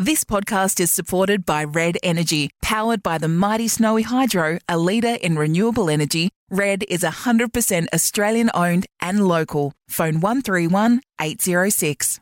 This podcast is supported by Red Energy, powered by the mighty Snowy Hydro, a leader in renewable energy. Red is 100% Australian owned and local. Phone 131 806.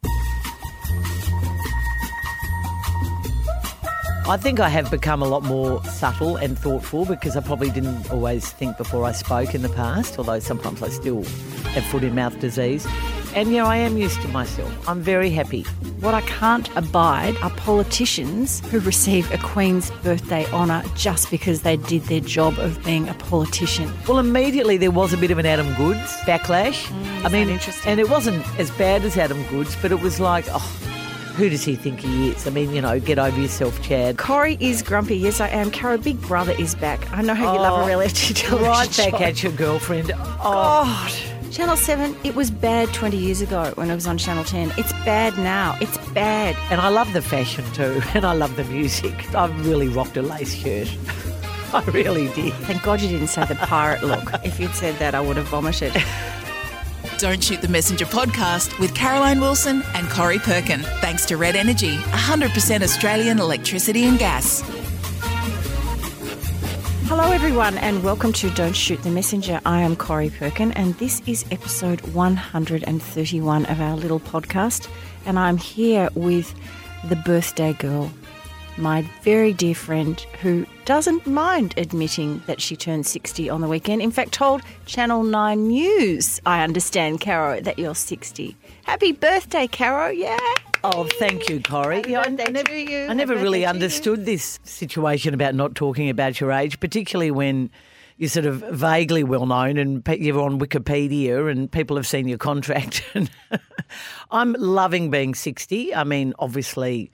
I think I have become a lot more subtle and thoughtful because I probably didn't always think before I spoke in the past, although sometimes I still have foot in mouth disease. And yeah, I am used to myself. I'm very happy. What I can't abide are politicians who receive a Queen's birthday honour just because they did their job of being a politician. Well, immediately there was a bit of an Adam Goodes backlash. Mm, I mean, interesting? and it wasn't as bad as Adam Goodes, but it was like, oh, who does he think he is? I mean, you know, get over yourself, Chad. Corrie is grumpy. Yes, I am. Caro, Big Brother is back. I know how you love a reality television Right show. back at your girlfriend. Oh, God. Channel 7, it was bad 20 years ago when it was on Channel 10. It's bad now. It's bad. And I love the fashion too, and I love the music. I've really rocked a lace shirt. I really did. Thank God you didn't say the pirate look. If you'd said that, I would have vomited. Don't Shoot the Messenger podcast with Caroline Wilson and Corrie Perkin. Thanks to Red Energy, 100% Australian electricity and gas. Hello, everyone, and welcome to Don't Shoot the Messenger. I am Corrie Perkin, and this is episode 131 of our little podcast. And I'm here with the birthday girl, my very dear friend who doesn't mind admitting that she turned 60 on the weekend. In fact, told Channel 9 News, I understand, Caro, that you're 60. Happy birthday, Caro, yeah. Oh, thank you, Corrie. Yeah, I, never. I never really understood this situation about not talking about your age, particularly when you're sort of vaguely well known and you're on Wikipedia and people have seen your contract. I'm loving being 60. I mean, obviously.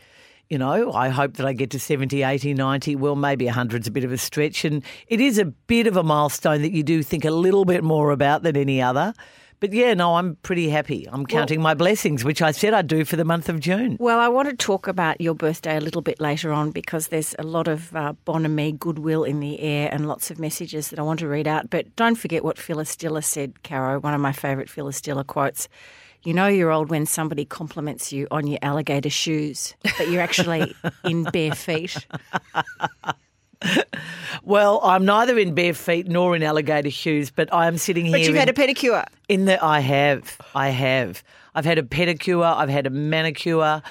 You know, I hope that I get to 70, 80, 90. Well, maybe 100's a bit of a stretch. And it is a bit of a milestone that you do think a little bit more about than any other. But yeah, no, I'm pretty happy. I'm counting my blessings, which I said I'd do for the month of June. Well, I want to talk about your birthday a little bit later on because there's a lot of uh, bonhomie, goodwill in the air, and lots of messages that I want to read out. But don't forget what Phyllis Diller said, Caro, one of my favourite Phyllis Diller quotes. You know you're old when somebody compliments you on your alligator shoes, but you're actually in bare feet. Well, I'm neither in bare feet nor in alligator shoes, but I am sitting here. But you've in, had a pedicure. in the. I have, I have. I've had a pedicure. I've had a manicure.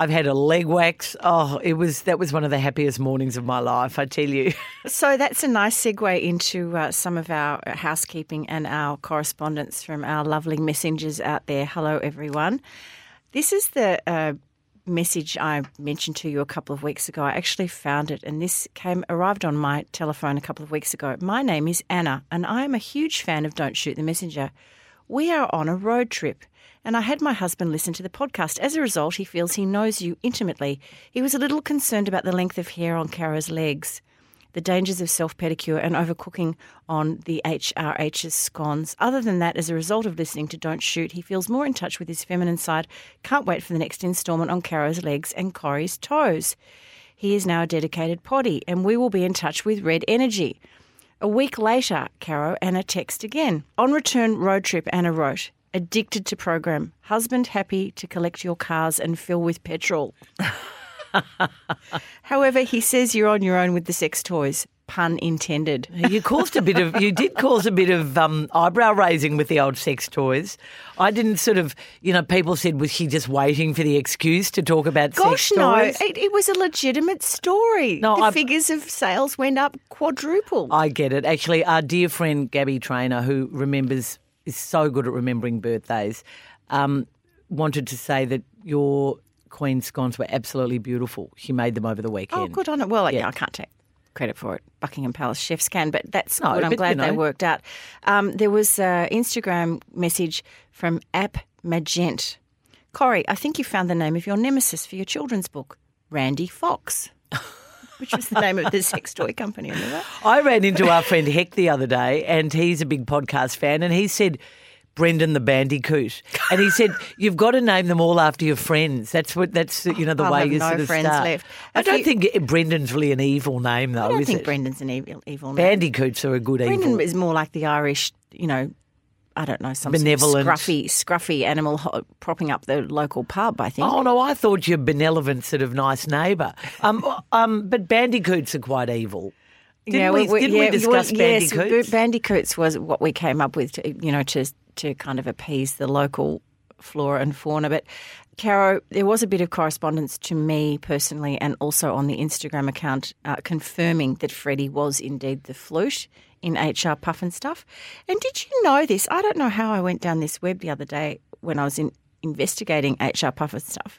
I've had a leg wax. Oh, it was that was one of the happiest mornings of my life. I tell you. So that's a nice segue into uh, some of our housekeeping and our correspondence from our lovely messengers out there. Hello, everyone. This is the uh, message I mentioned to you a couple of weeks ago. I actually found it, and this came arrived on my telephone a couple of weeks ago. My name is Anna, and I am a huge fan of Don't Shoot the Messenger. We are on a road trip, and I had my husband listen to the podcast. As a result, he feels he knows you intimately. He was a little concerned about the length of hair on Caro's legs the dangers of self pedicure and overcooking on the HRH's scones. Other than that, as a result of listening to Don't Shoot, he feels more in touch with his feminine side. Can't wait for the next instalment on Caro's legs and Corey's toes. He is now a dedicated potty, and we will be in touch with Red Energy. A week later, Caro, Anna text again. On return road trip, Anna wrote, Addicted to program. Husband happy to collect your cars and fill with petrol. However, he says you're on your own with the sex toys. Pun intended. You caused a bit of, you did cause a bit of um, eyebrow raising with the old sex toys. I didn't sort of, you know, people said, was she just waiting for the excuse to talk about Gosh, sex no. toys? It, it was a legitimate story. No, the I- figures of sales went up quadruple. I get it. Actually, our dear friend Gabby Trainer, who remembers, is so good at remembering birthdays, um, wanted to say that your Queen scones were absolutely beautiful. She made them over the weekend. Oh, good on it. Well, yeah, Yeah. I can't take credit for it. Buckingham Palace chefs can, but that's No, good. I'm glad you they worked out. Um, there was an Instagram message from App Magent. Corey, I think you found the name of your nemesis for your children's book, Randy Fox, which was the name of the sex toy company. Remember? I ran into our friend Heck the other day, and he's a big podcast fan, and he said, Brendan the Bandicoot. And he said, You've got to name them all after your friends. That's what that's you know the I'll way you no sort of friends start. left. I A don't few- think Brendan's really an evil name though, I don't think it? Brendan's an evil, evil name. Bandicoots are a good Brendan evil. is more like the Irish, you know, I don't know, some sort of scruffy, scruffy animal ho- propping up the local pub. I think. Oh no, I thought you're a benevolent sort of nice neighbour. Um, um, but bandicoots are quite evil. Didn't we, didn't we discuss well, yes, bandicoots? bandicoots was what we came up with, to, you know, to to kind of appease the local flora and fauna. But Caro, there was a bit of correspondence to me personally, and also on the Instagram account, uh, confirming that Freddie was indeed the flute in HR Pufnstuf. And did you know this? I don't know how I went down this web the other day when I was in, investigating HR Pufnstuf.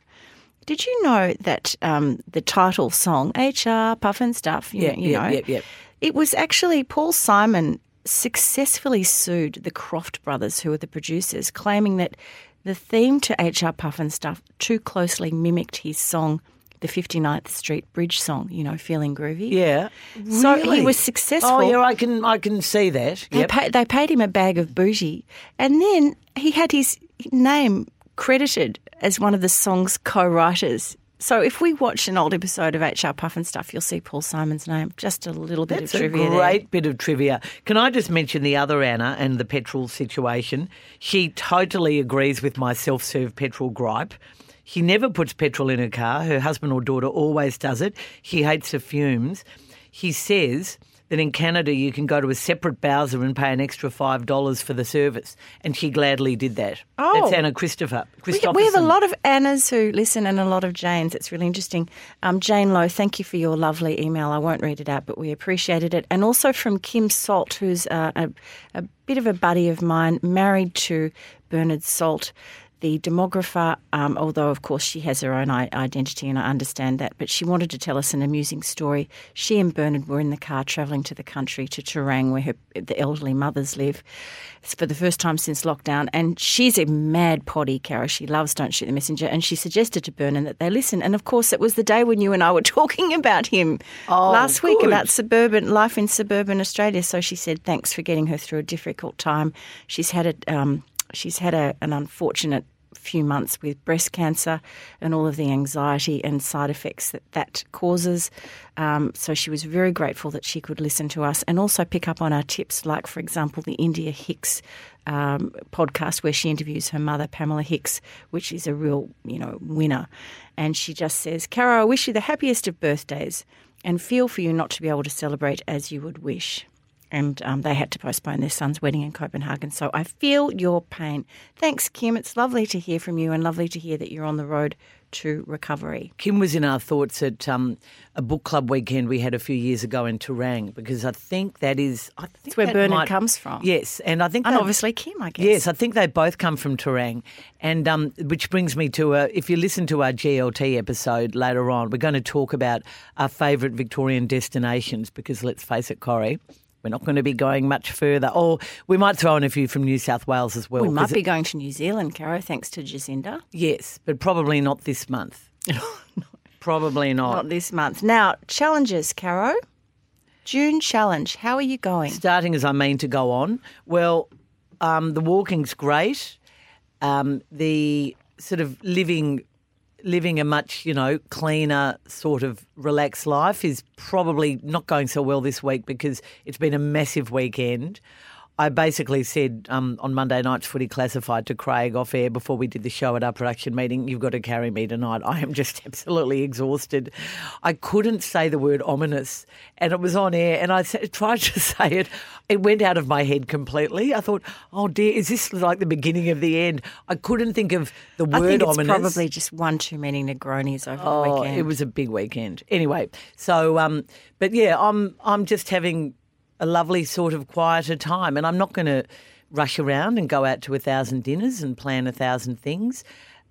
Did you know that um, the title song HR Pufnstuf? You Yeah, you yeah, know, yeah, yeah. it was actually Paul Simon successfully sued the Krofft brothers, who were the producers, claiming that the theme to HR Pufnstuf too closely mimicked his song, the 59th Street Bridge song. You know, feeling groovy. yeah. So he was successful. Oh yeah, I can I can see that. They, Yep. pay, they paid him a bag of booty, and then he had his name credited as one of the song's co-writers. So if we watch an old episode of HR Pufnstuf, you'll see Paul Simon's name. Just a little bit That's of a trivia great bit of trivia. Can I just mention the other Anna and the petrol situation? She totally agrees with my self-serve petrol gripe. She never puts petrol in her car. Her husband or daughter always does it. He hates the fumes. He says that in Canada you can go to a separate Bowser and pay an extra five dollars for the service, and she gladly did that. Oh. that's Anna Christopher. We, we have a lot of Annas who listen and a lot of Janes. It's really interesting. Um, Jane Lowe, thank you for your lovely email. I won't read it out, but we appreciated it. And also from Kim Salt, who's uh, a, a bit of a buddy of mine, married to Bernard Salt. The demographer, um, although of course she has her own i- identity and I understand that, but she wanted to tell us an amusing story. She and Bernard were in the car travelling to the country to Terang, where her, the elderly mothers live. It's for the first time since lockdown, and she's a mad potty, Caro. She loves Don't Shoot the Messenger, and she suggested to Bernard that they listen. And of course, it was the day when you and I were talking about him Oh, last week about suburban life in suburban Australia. So she said thanks for getting her through a difficult time. She's had a um, she's had a, an unfortunate few months with breast cancer and all of the anxiety and side effects that that causes. Um, so she was very grateful that she could listen to us and also pick up on our tips, like for example the India Hicks um, podcast where she interviews her mother Pamela Hicks, which is a real you know winner. And she just says, "Caro, I wish you the happiest of birthdays." And feel for you not to be able to celebrate as you would wish and um, they had to postpone their son's wedding in Copenhagen. So I feel your pain. Thanks, Kim. It's lovely to hear from you and lovely to hear that you're on the road to recovery. Kim was in our thoughts at um, a book club weekend we had a few years ago in Terang because I think that is I think where that Bernard might- comes from. Yes, and I think And obviously Kim, I guess. Yes, I think they both come from Terang, and um, which brings me to a, if you listen to our GLT episode later on, we're going to talk about our favourite Victorian destinations because let's face it, Corrie. We're not going to be going much further. Or we might throw in a few from New South Wales as well. We might be it- going to New Zealand, Caro, thanks to Jacinda. yes, but probably not this month. probably not. Not this month. Now, challenges, Caro. June challenge. How are you going? starting as I mean to go on. Well, um, the walking's great. Um, the sort of living living a much you know cleaner sort of relaxed life is probably not going so well this week because it's been a massive weekend. I basically said um, on Monday night's footy classified to Craig off air before we did the show at our production meeting, you've got to carry me tonight. I am just absolutely exhausted. I couldn't say the word ominous and it was on air and I tried to say it. It went out of my head completely. I thought, oh dear, is this like the beginning of the end? I couldn't think of the word I think it's ominous. probably just one too many Negronis over the Oh, weekend. it was a big weekend. Anyway, so um, but yeah, I'm I'm just having a lovely sort of quieter time, and I'm not going to rush around and go out to a thousand dinners and plan a thousand things.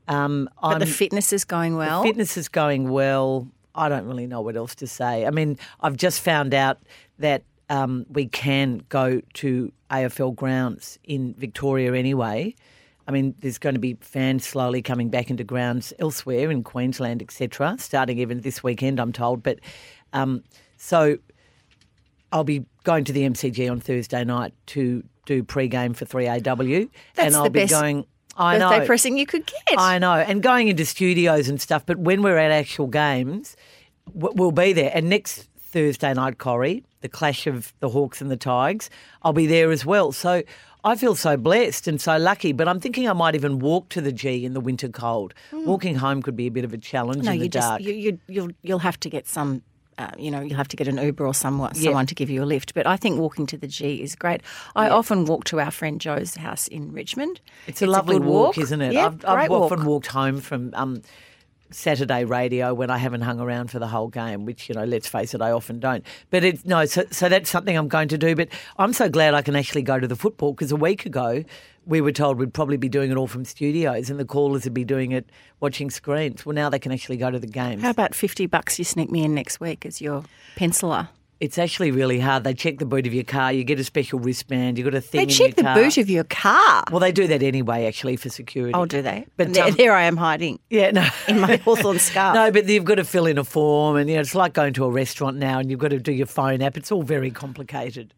Um, but I'm, the fitness is going well. fitness is going well. I don't really know what else to say. I mean, I've just found out that um, we can go to AFL grounds in Victoria anyway. I mean, there's going to be fans slowly coming back into grounds elsewhere in Queensland, etc., starting even this weekend, I'm told. But um, so I'll be going to the MCG on Thursday night to do pre-game for 3AW, That's and I'll the be best going. I Birthday know. pressing you could get. I know, and going into studios and stuff. But when we're at actual games, we'll be there. And next Thursday night Corrie, the clash of the Hawks and the Tigers. I'll be there as well. So I feel so blessed and so lucky. But I'm thinking I might even walk to the G in the winter cold. Hmm. Walking home could be a bit of a challenge. No, in the you just you, you you'll you'll have to get some. Uh, you know, you'll have to get an Uber or someone, someone to give you a lift. But I think walking to the G is great. I often walk to our friend Joe's house in Richmond. It's a lovely good walk, isn't it? Yeah, I've, I've often walk. walked home from um, Saturday radio when I haven't hung around for the whole game, which you know, let's face it, I often don't. But it's no, so so that's something I'm going to do. But I'm so glad I can actually go to the football because a week ago we were told we'd probably be doing it all from studios, and the callers would be doing it watching screens. Well, now they can actually go to the games. How about fifty bucks? You sneak me in next week as your penciler. It's actually really hard. They check the boot of your car. You get a special wristband. You got a thing. They check the car. boot of your car. Well, they do that anyway, actually, for security. Oh, do they? But there, um, there I am hiding yeah, no. in my Hawthorn scarf. No, but you've got to fill in a form, and you know, it's like going to a restaurant now, and you've got to do your phone app. It's all very complicated.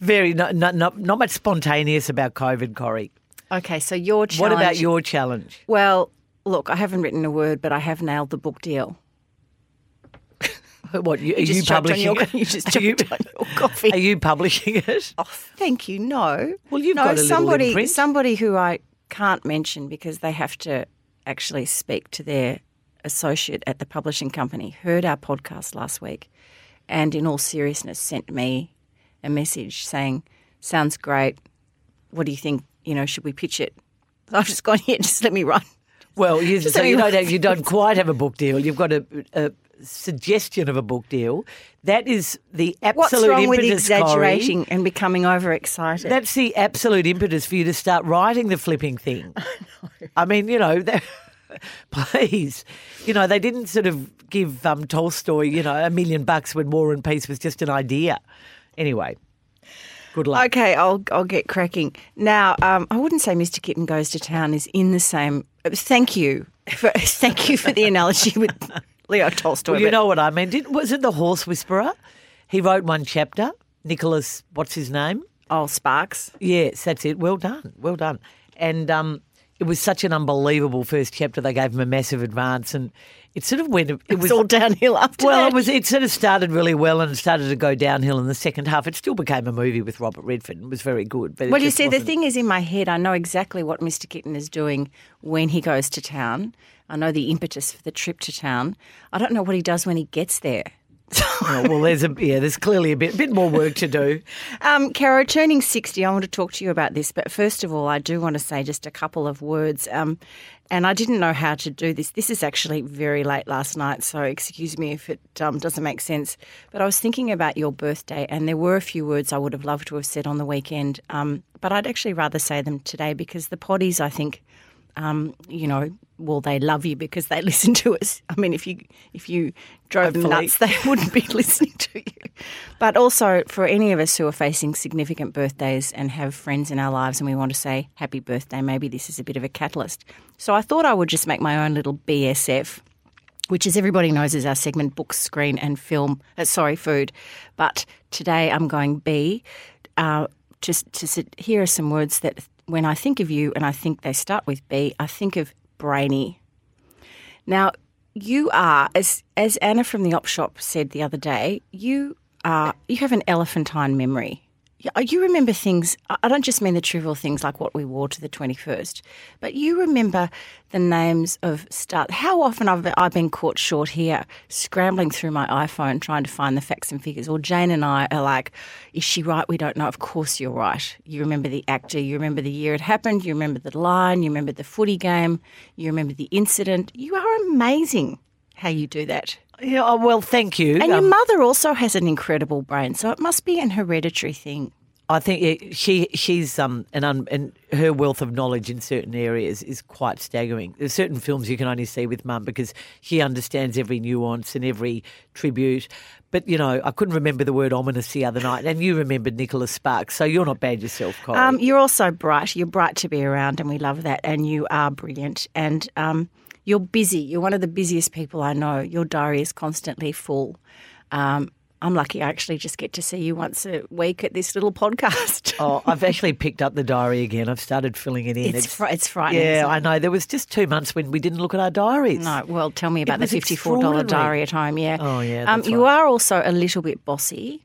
Very not not not, not much spontaneous about COVID, Corrie. Okay, so your challenge. What about your challenge? Well, look, I haven't written a word, but I have nailed the book deal. What you, are you, publishing your- it? you just Are you- on your coffee. Are you publishing it? Oh, thank you. No. Well, you've no, got a somebody, imprint. somebody who I can't mention because they have to actually speak to their associate at the publishing company heard our podcast last week, and in all seriousness, sent me a message saying, "Sounds great. What do you think? You know, should we pitch it?" I've just gone here. Just let me run. Well, you, so you don't have, you don't quite have a book deal. You've got a, a suggestion of a book deal. That is the absolute What's wrong with impetus, Corrie. exaggerating and becoming overexcited? That's the absolute impetus for you to start writing the flipping thing. I, mean, you know, please, you know, they didn't sort of give um, Tolstoy, you know, a million bucks when War and Peace was just an idea. Anyway, good luck. Okay, I'll I'll get cracking. Now, um, I wouldn't say Mr. Kitten Goes to Town is in the same. Thank you for thank you for the analogy with Leo Tolstoy. Well, you know what I mean? Did, was it The Horse Whisperer? He wrote one chapter. Nicholas, what's his name? oh, Sparks. Yes, that's it. Well done. Well done. And um, it was such an unbelievable first chapter. They gave him a massive advance, and it sort of went. It was all downhill after Well, that. it was. It sort of started really well and started to go downhill in the second half. It still became a movie with Robert Redford. It was very good. But Well, you see, the wasn't- thing is, in my head, I know exactly what Mr. Kitten is doing when he goes to town. I know the impetus for the trip to town. I don't know what he does when he gets there. Oh, well, there's a yeah. There's clearly a bit bit more work to do. Um, Caro, turning 60, I want to talk to you about this. But first of all, I do want to say just a couple of words. Um, and I didn't know how to do this. This is actually very late last night, so excuse me if it um, doesn't make sense. But I was thinking about your birthday, and there were a few words I would have loved to have said on the weekend. Um, but I'd actually rather say them today because the potties, I think, um, you know, well, they love you because they listen to us. I mean, if you if you drove them nuts, they wouldn't be listening to you. But also for any of us who are facing significant birthdays and have friends in our lives, and we want to say happy birthday, maybe this is a bit of a catalyst. So I thought I would just make my own little BSF. Which, as everybody knows, is our segment books, screen, and film. Uh, sorry, food. But today I'm going B. Uh, just to sit, here are some words that when I think of you, and I think they start with B, I think of brainy. Now, you are, as as Anna from the op shop said the other day, you are you have an elephantine memory. You- oh, You remember things. I don't just mean the trivial things like what we wore to the twenty first, but you remember the names of stars. How often I've I've been caught short here, scrambling through my iPhone trying to find the facts and figures. Or Jane and I are like, "Is she right? We don't know." Of course you're right. You remember the actor. You remember the year it happened. You remember the line. You remember the footy game. You remember the incident. You are amazing. How you do that. Yeah. oh, well, thank you. And your Um, mother also has an incredible brain, so it must be an hereditary thing. I think it, she she's um an un, and her wealth of knowledge in certain areas is quite staggering. There's certain films you can only see with mum because she understands every nuance and every tribute. But you know, I couldn't remember the word ominous the other night, and you remembered Nicholas Sparks, so you're not bad yourself, Corrie. Um, you're also bright. You're bright to be around, and we love that. And you are brilliant. And um, you're busy. You're one of the busiest people I know. Your diary is constantly full. Um, I'm lucky I actually just get to see you once a week at this little podcast. Oh, I've actually picked up the diary again. I've started filling it in. It's fr- it's frightening, Yeah? I know. There was just two months when we didn't look at our diaries. No, well, tell me about the fifty-four dollar diary at home. Yeah. Oh, yeah, Um, you right. are also a little bit bossy,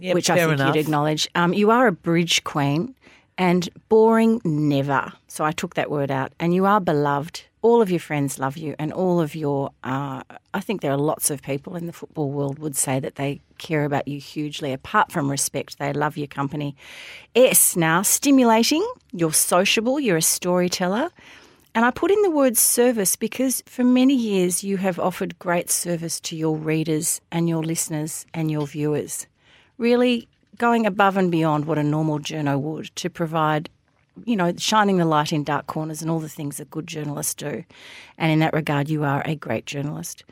Yep, which I think enough. you'd acknowledge. Um, you are a bridge queen, and boring never. So I took that word out. And you are beloved. All of your friends love you, and all of your. Uh, I think there are lots of people in the football world would say that they care about you hugely. Apart from respect, they love your company. S now stimulating. You're sociable. You're a storyteller. And I put in the word service because for many years you have offered great service to your readers and your listeners and your viewers. Really going above and beyond what a normal journo would to provide, you know, shining the light in dark corners and all the things that good journalists do. And in that regard, you are a great journalist.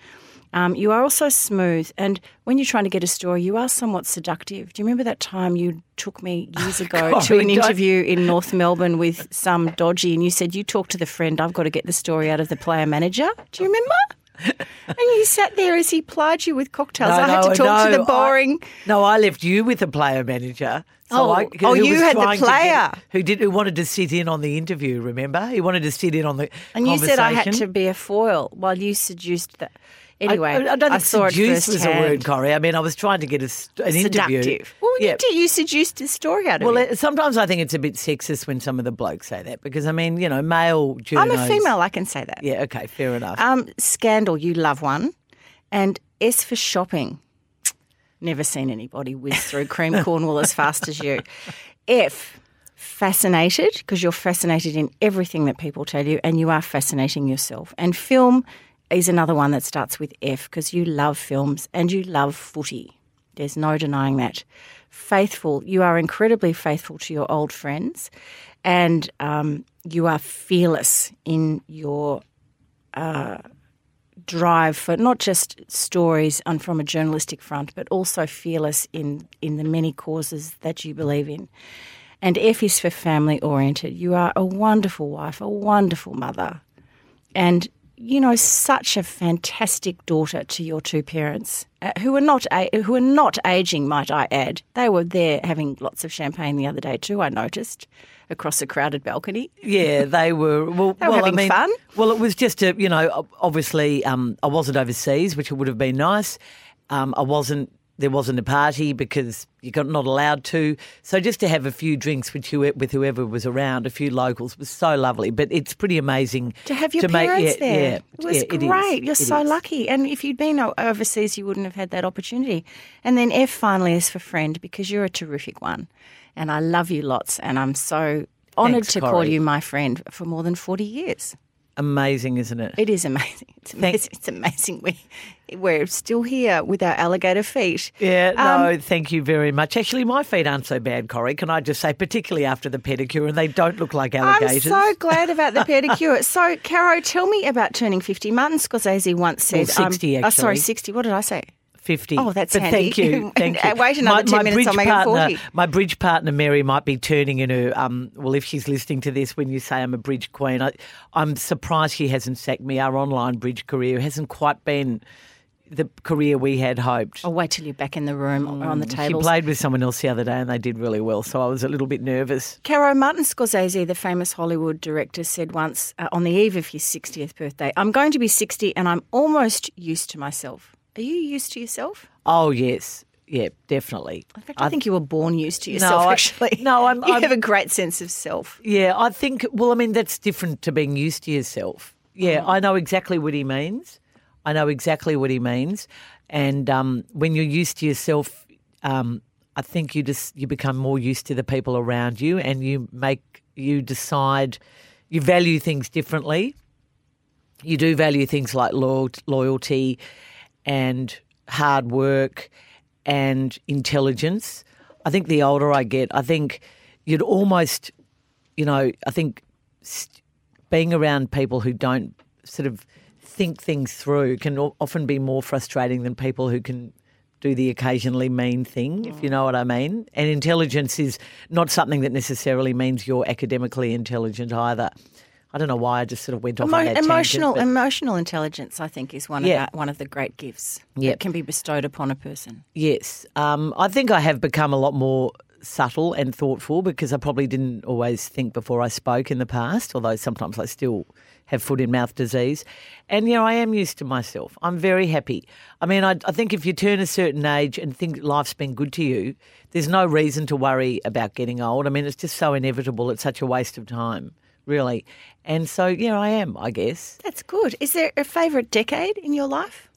Um, you are also smooth, and when you're trying to get a story, you are somewhat seductive. Do you remember that time you took me years ago to an interview in North Melbourne with some dodgy, and you said you talk to the friend. I've got to get the story out of the player manager. Do you remember? And you sat there as he plied you with cocktails. I had to talk to the boring. I, no, I left you with a player manager. Oh, I, oh, you had the trying to player. who did who wanted to sit in on the interview. Remember, he wanted to sit in on the and you said I had to be a foil while you seduced that. Anyway, I, I don't think saw it seduce was a word. Corrie. I mean, I was trying to get a, an interview. Seductive. Well, yeah. you. You seduced a story out of Well, it. it, sometimes I think it's a bit sexist when some of the blokes say that because I mean, you know, male journos. I'm a female. I can say that. Yeah, okay, fair enough. Um, scandal, you love one. And S for shopping. Never seen anybody whiz through cream Cornwall as fast as you. F, fascinated, because you're fascinated in everything that people tell you, and you are fascinating yourself. And film is another one that starts with F, because you love films and you love footy. There's no denying that. Faithful, you are incredibly faithful to your old friends, and um, you are fearless in your drive for not just stories and from a journalistic front, but also fearless in, in the many causes that you believe in. And F is for family oriented. You are a wonderful wife, a wonderful mother, and you know such a fantastic daughter to your two parents, uh, who are not a- who are not aging, might I add. They were there having lots of champagne the other day too. I noticed across a crowded balcony. Yeah, they were. Well, They were well, having I mean, fun. Well, it was just a, you know, obviously, um, I wasn't overseas, which would have been nice. Um, I wasn't. There wasn't a party because you got not allowed to. So just to have a few drinks with who, with whoever was around, a few locals was so lovely. But it's pretty amazing to have your make- parents yeah, there. Yeah, it was yeah, it great. You're It so is. lucky. And if you'd been overseas, you wouldn't have had that opportunity. And then F finally is for friend because you're a terrific one, and I love you lots. And I'm so honoured Thanks, to call you my friend for more than forty years. Amazing, isn't it? It is amazing. It's amazing. It's amazing. We, we're still here with our alligator feet. Yeah, Um, no, thank you very much. Actually, my feet aren't so bad, Corrie. Can I just say, particularly after the pedicure, and they don't look like alligators. I'm so glad about the pedicure. So, Caro, tell me about turning 50. Martin Scorsese once said... Well, 60 um, Oh, sorry, 60. What did I say? 50. Oh, that's but handy. Thank you. Thank you. Wait another 10 minutes, bridge I'll make partner, 40. My bridge partner, Mary, might be turning in her, um, well, if she's listening to this when you say I'm a bridge queen, I, I'm surprised she hasn't sacked me. Our online bridge career hasn't quite been the career we had hoped. I'll wait till you're back in the room or on the table. she played with someone else the other day and they did really well, so I was a little bit nervous. Caro, Martin Scorsese, the famous Hollywood director, said once uh, on the eve of his 60th birthday, I'm going to be 60 and I'm almost used to myself. Are you used to yourself? Oh, yes. Yeah, definitely. In fact, I, think you were born used to yourself, I- actually. no, I'm- You I'm- have a great sense of self. Yeah, I think, well, I mean, that's different to being used to yourself. Yeah, I know exactly what he means. I know exactly what he means. And um, when you're used to yourself, um, I think you just you become more used to the people around you, and you make you decide you value things differently. You do value things like loyal, loyalty and hard work and intelligence. I think the older I get, I think you'd almost, you know, I think st- being around people who don't sort of think things through can often be more frustrating than people who can do the occasionally mean thing, if you know what I mean. And intelligence is not something that necessarily means you're academically intelligent either. I don't know why I just sort of went off on that emotional tangent, emotional intelligence, I think, is one Yeah. of our, one of the great gifts Yep. that can be bestowed upon a person. yes, um, I think I have become a lot more subtle and thoughtful because I probably didn't always think before I spoke in the past. Although sometimes I still have foot in mouth disease, and yeah, I am used to myself. I'm very happy. I mean, I, I think if you turn a certain age and think life's been good to you, there's no reason to worry about getting old. I mean, it's just so inevitable. It's such a waste of time, really. And so, yeah, I am. I guess. That's good. Is there a favourite decade in your life?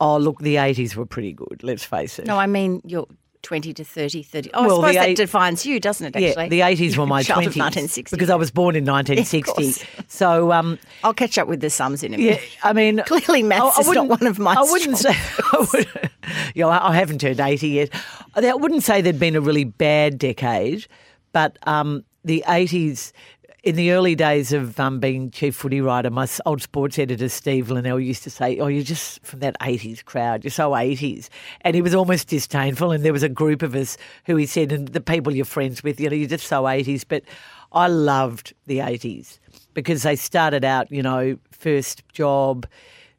Oh, look, the 80s were pretty good, let's face it. No, I mean your 20 to 30, 30. Oh, Well, I suppose that eight- defines you, doesn't it, actually? Yeah, the 80s were my Child 20s. of 1960. Because I was born in 1960. course. so, um, I'll catch up with the sums in a yeah, minute. I mean. Clearly maths is not one of my I wouldn't say. I, would, you know, I I haven't turned 80 yet. I wouldn't say there'd been a really bad decade, but um, the 80s. In the early days of um, being chief footy writer, my old sports editor Steve Linnell used to say, "Oh, you're just from that '80s crowd. You're so '80s," and he was almost disdainful. And there was a group of us who he said, "And the people you're friends with, you know, you're just so '80s." But I loved the '80s because they started out, you know, first job,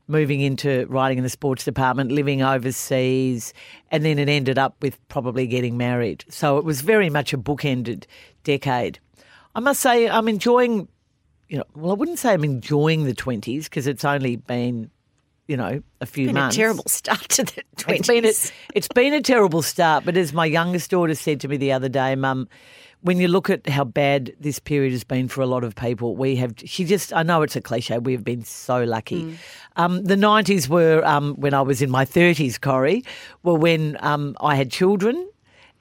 moving into writing in the sports department, living overseas, and then it ended up with probably getting married. So it was very much a bookended decade. I must say, I'm enjoying, you know, well, I wouldn't say I'm enjoying the 20s because it's only been, you know, a few Been a months. terrible start to the 20s. It's been, a, it's been a terrible start, but as my youngest daughter said to me the other day, Mum, when you look at how bad this period has been for a lot of people, we have, she just, I know it's a cliche, we have been so lucky. Mm. Um, the 90s were um, when I was in my 30s, Corrie, were when um, I had children.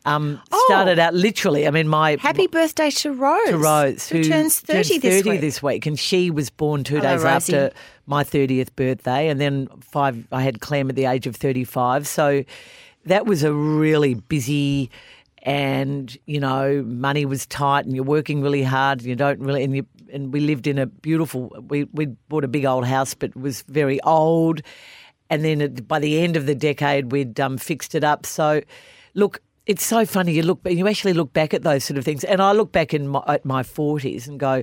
Um, started out literally, I mean, my. Oh. Happy birthday to Rose. to Rose, who, turns 30, this week. and she was born two Hello, days Rosie. after my 30th birthday, and then five. I had Clem at the age of 35, so that was a really busy. And you know, money was tight, and you're working really hard. And you don't really, and you, and we lived in a beautiful. We we bought a big old house, but it was very old. And then by the end of the decade, we'd um, fixed it up. So, look, it's so funny. You look, you actually look back at those sort of things, and I look back in my, at my forties and go,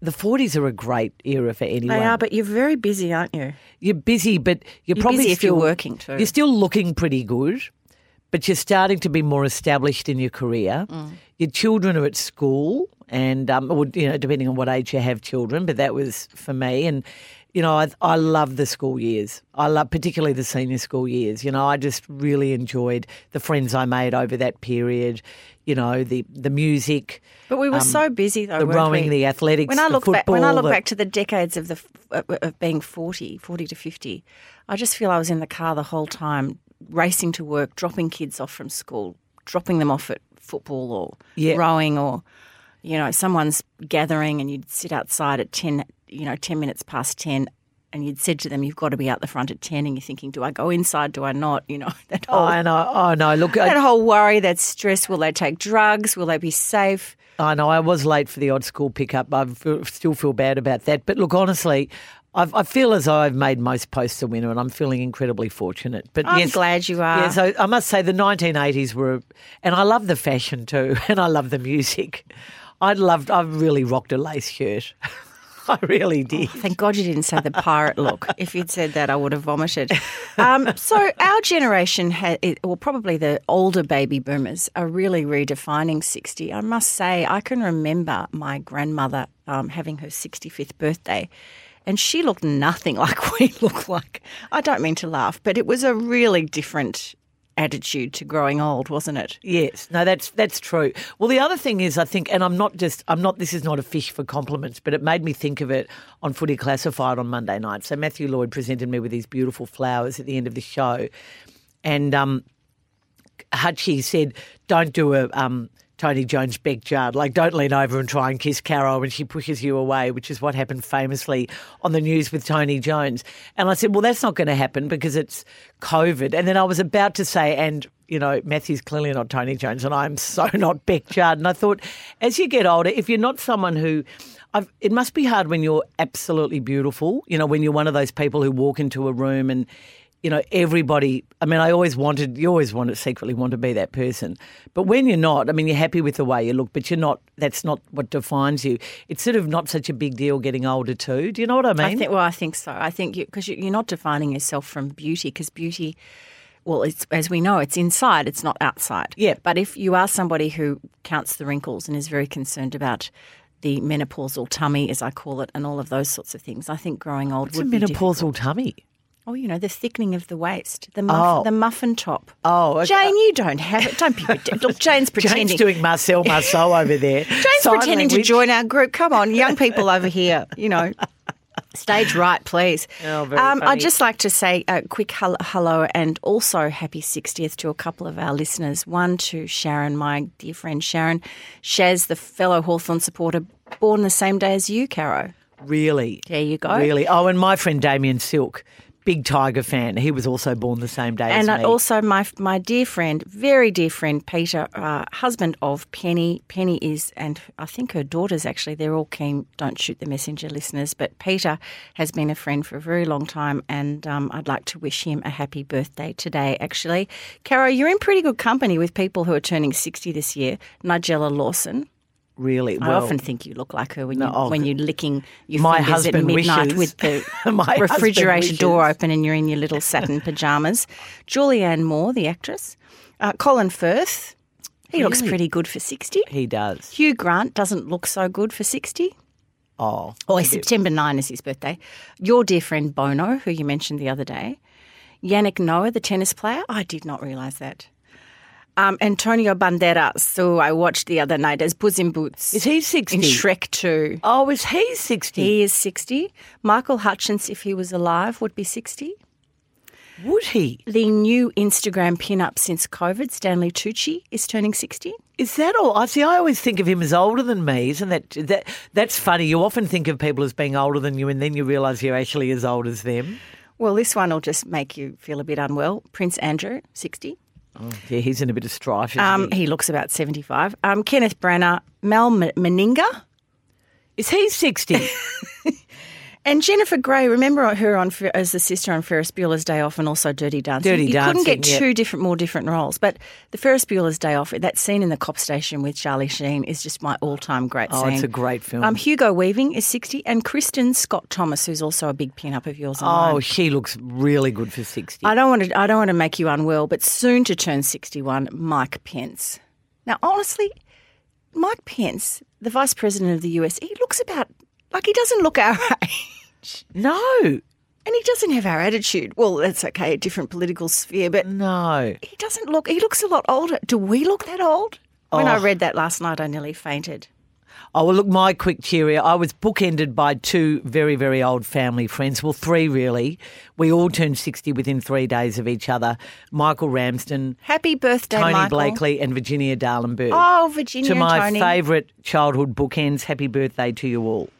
the forties are a great era for anyone. They are, but you're very busy, aren't you? you're busy, but you're, You're probably busy if you're working too. You're still looking pretty good, but you're starting to be more established in your career. Mm. Your children are at school, and um, or, you know, depending on what age you have children. But that was for me, and you know, I, I love the school years. I love particularly the senior school years. You know, I just really enjoyed the friends I made over that period. You know, the the music. But we were so busy though. Um, the rowing, we? the athletics, When I the look back, when I look the- back to the decades of the of of being 40, 40 to fifty, I just feel I was in the car the whole time, racing to work, dropping kids off from school, dropping them off at football or Yeah. rowing, or you know, someone's gathering, and you'd sit outside at ten, you know, ten minutes past ten. And you'd said to them, "You've got to be out the front at 10 and you're thinking, "Do I go inside? Do I not?" You know that Oh, whole I know. Oh no! Look, I, that whole worry, that stress. Will they take drugs? Will they be safe? I know I was late for the odd school pickup. I still feel bad about that. But look, honestly, I've, I feel as though I've made most posts a winner, and I'm feeling incredibly fortunate. But I'm yes, glad you are. Yeah, so I must say the 1980s were, and I love the fashion too, and I love the music. I loved. I really rocked a lace shirt. I really did. Thank God you didn't say the pirate look. If you'd said that, I would have vomited. Um, so our generation, ha- it- well, probably the older baby boomers, are really redefining 60. I must say, I can remember my grandmother um, having her 65th birthday. And she looked nothing like we look like. I don't mean to laugh, but it was a really different attitude to growing old, wasn't it? Yes, no, that's that's true. Well, the other thing is, I think, and I'm not just, I'm not. This is not a fish for compliments, but it made me think of it on Footy Classified on Monday night. So Matthew Lloyd presented me with these beautiful flowers at the end of the show, and um, Hutchie said, "Don't do a." Um, Tony Jones Beck Judd. Like, don't lean over and try and kiss Carol when she pushes you away, which is what happened famously on the news with Tony Jones. And I said, well, that's not going to happen because it's COVID. And then I was about to say, and you know, Matthew's clearly not Tony Jones, and I'm so not Beck Judd. And I thought, as you get older, if you're not someone who, I've, it must be hard when you're absolutely beautiful. You know, when you're one of those people who walk into a room and you know, everybody. I mean, I always wanted, you always wanted, secretly want to be that person. But when you're not, I mean, you're happy with the way you look, but you're not, that's not what defines you. It's sort of not such a big deal getting older, too. Do you know what I mean? I think, well, I think so. I think because you, you're not defining yourself from beauty, because beauty, well, it's as we know, it's inside, it's not outside. Yeah. But if you are somebody who counts the wrinkles and is very concerned about the menopausal tummy, as I call it, and all of those sorts of things, I think growing old It's a would be menopausal tummy. Oh, you know, the thickening of the waist, the muff, Oh. the muffin top. Oh, okay. Jane, you don't have it. Don't be ridiculous. Jane's pretending. Jane's doing Marcel Marceau over there. Jane's Sign pretending to join our group. Come on, young people over here, you know. Stage right, please. Oh, very um. I'd just like to say a quick hello and also happy 60th to a couple of our listeners. One to Sharon, my dear friend Sharon. Shaz, the fellow Hawthorn supporter, born the same day as you, Caro. Really? There you go. Really? Oh, and my friend Damien Silk, big Tiger fan. He was also born the same day And as me. also my my dear friend, very dear friend Peter, uh, husband of Penny. Penny is, and I think her daughters actually. They're all keen. Don't shoot the messenger, listeners. But Peter has been a friend for a very long time, and um, I'd like to wish him a happy birthday today. Actually, Caro, you're in pretty good company with people who are turning sixty this year. Nigella Lawson. Really? I Well, often think you look like her when you No, oh, when you're licking your my fingers at midnight wishes. with the refrigerator door open and you're in your little satin pajamas. Julianne Moore, the actress. Uh, Colin Firth. He looks pretty good for 60. he does. Hugh Grant doesn't look so good for 60. Oh, Oh, September 9 is his birthday. Your dear friend Bono, who you mentioned the other day. Yannick Noah, the tennis player. I did not realise that. Um, Antonio Banderas, who I watched the other night as Puss in Boots. is he 60? in Shrek 2. Oh, is he 60? He is 60. Michael Hutchence, if he was alive, would be 60. Would he? The new Instagram pin-up since COVID, Stanley Tucci, is turning 60. Is that all? I see. I always think of him as older than me. Isn't that that? That's funny. You often think of people as being older than you, and then you realise you're actually as old as them. Well, this one will just make you feel a bit unwell. Prince Andrew, 60. Oh, yeah, he's in a bit of strife. Um, he? he looks about 75. Um, Kenneth Branagh, Mal M- Meninga, Is he 60? and Jennifer Grey. Remember her on as the sister on Ferris Bueller's Day Off and also Dirty Dancing. Dirty you couldn't get Dancing, yeah. two different, more different roles. But the Ferris Bueller's Day Off, that scene in the cop station with Charlie Sheen is just my all-time great scene. oh, scene. it's a great film. Um, Hugo Weaving is 60, and Kristin Scott Thomas, who's also a big pin-up of yours. and oh, she looks really good for 60. I don't want to. I don't want to make you unwell, but soon to turn sixty-one, Mike Pence. Now, honestly, Mike Pence, the Vice President of the US, he looks about like he doesn't look our age, no, and he doesn't have our attitude. Well, that's okay, a different political sphere, but no. he doesn't look. He looks a lot older. Do we look that old? When I Oh. read that last night, I nearly fainted. Oh, well, look, my quick cheerio. I was bookended by two very, very old family friends. Well, three really. We all turned 60 within three days of each other. Michael Ramsden, Happy birthday, Tony Michael. Blakely, and Virginia Darlenberg. Oh, Virginia to my favourite childhood bookends, happy birthday to you all.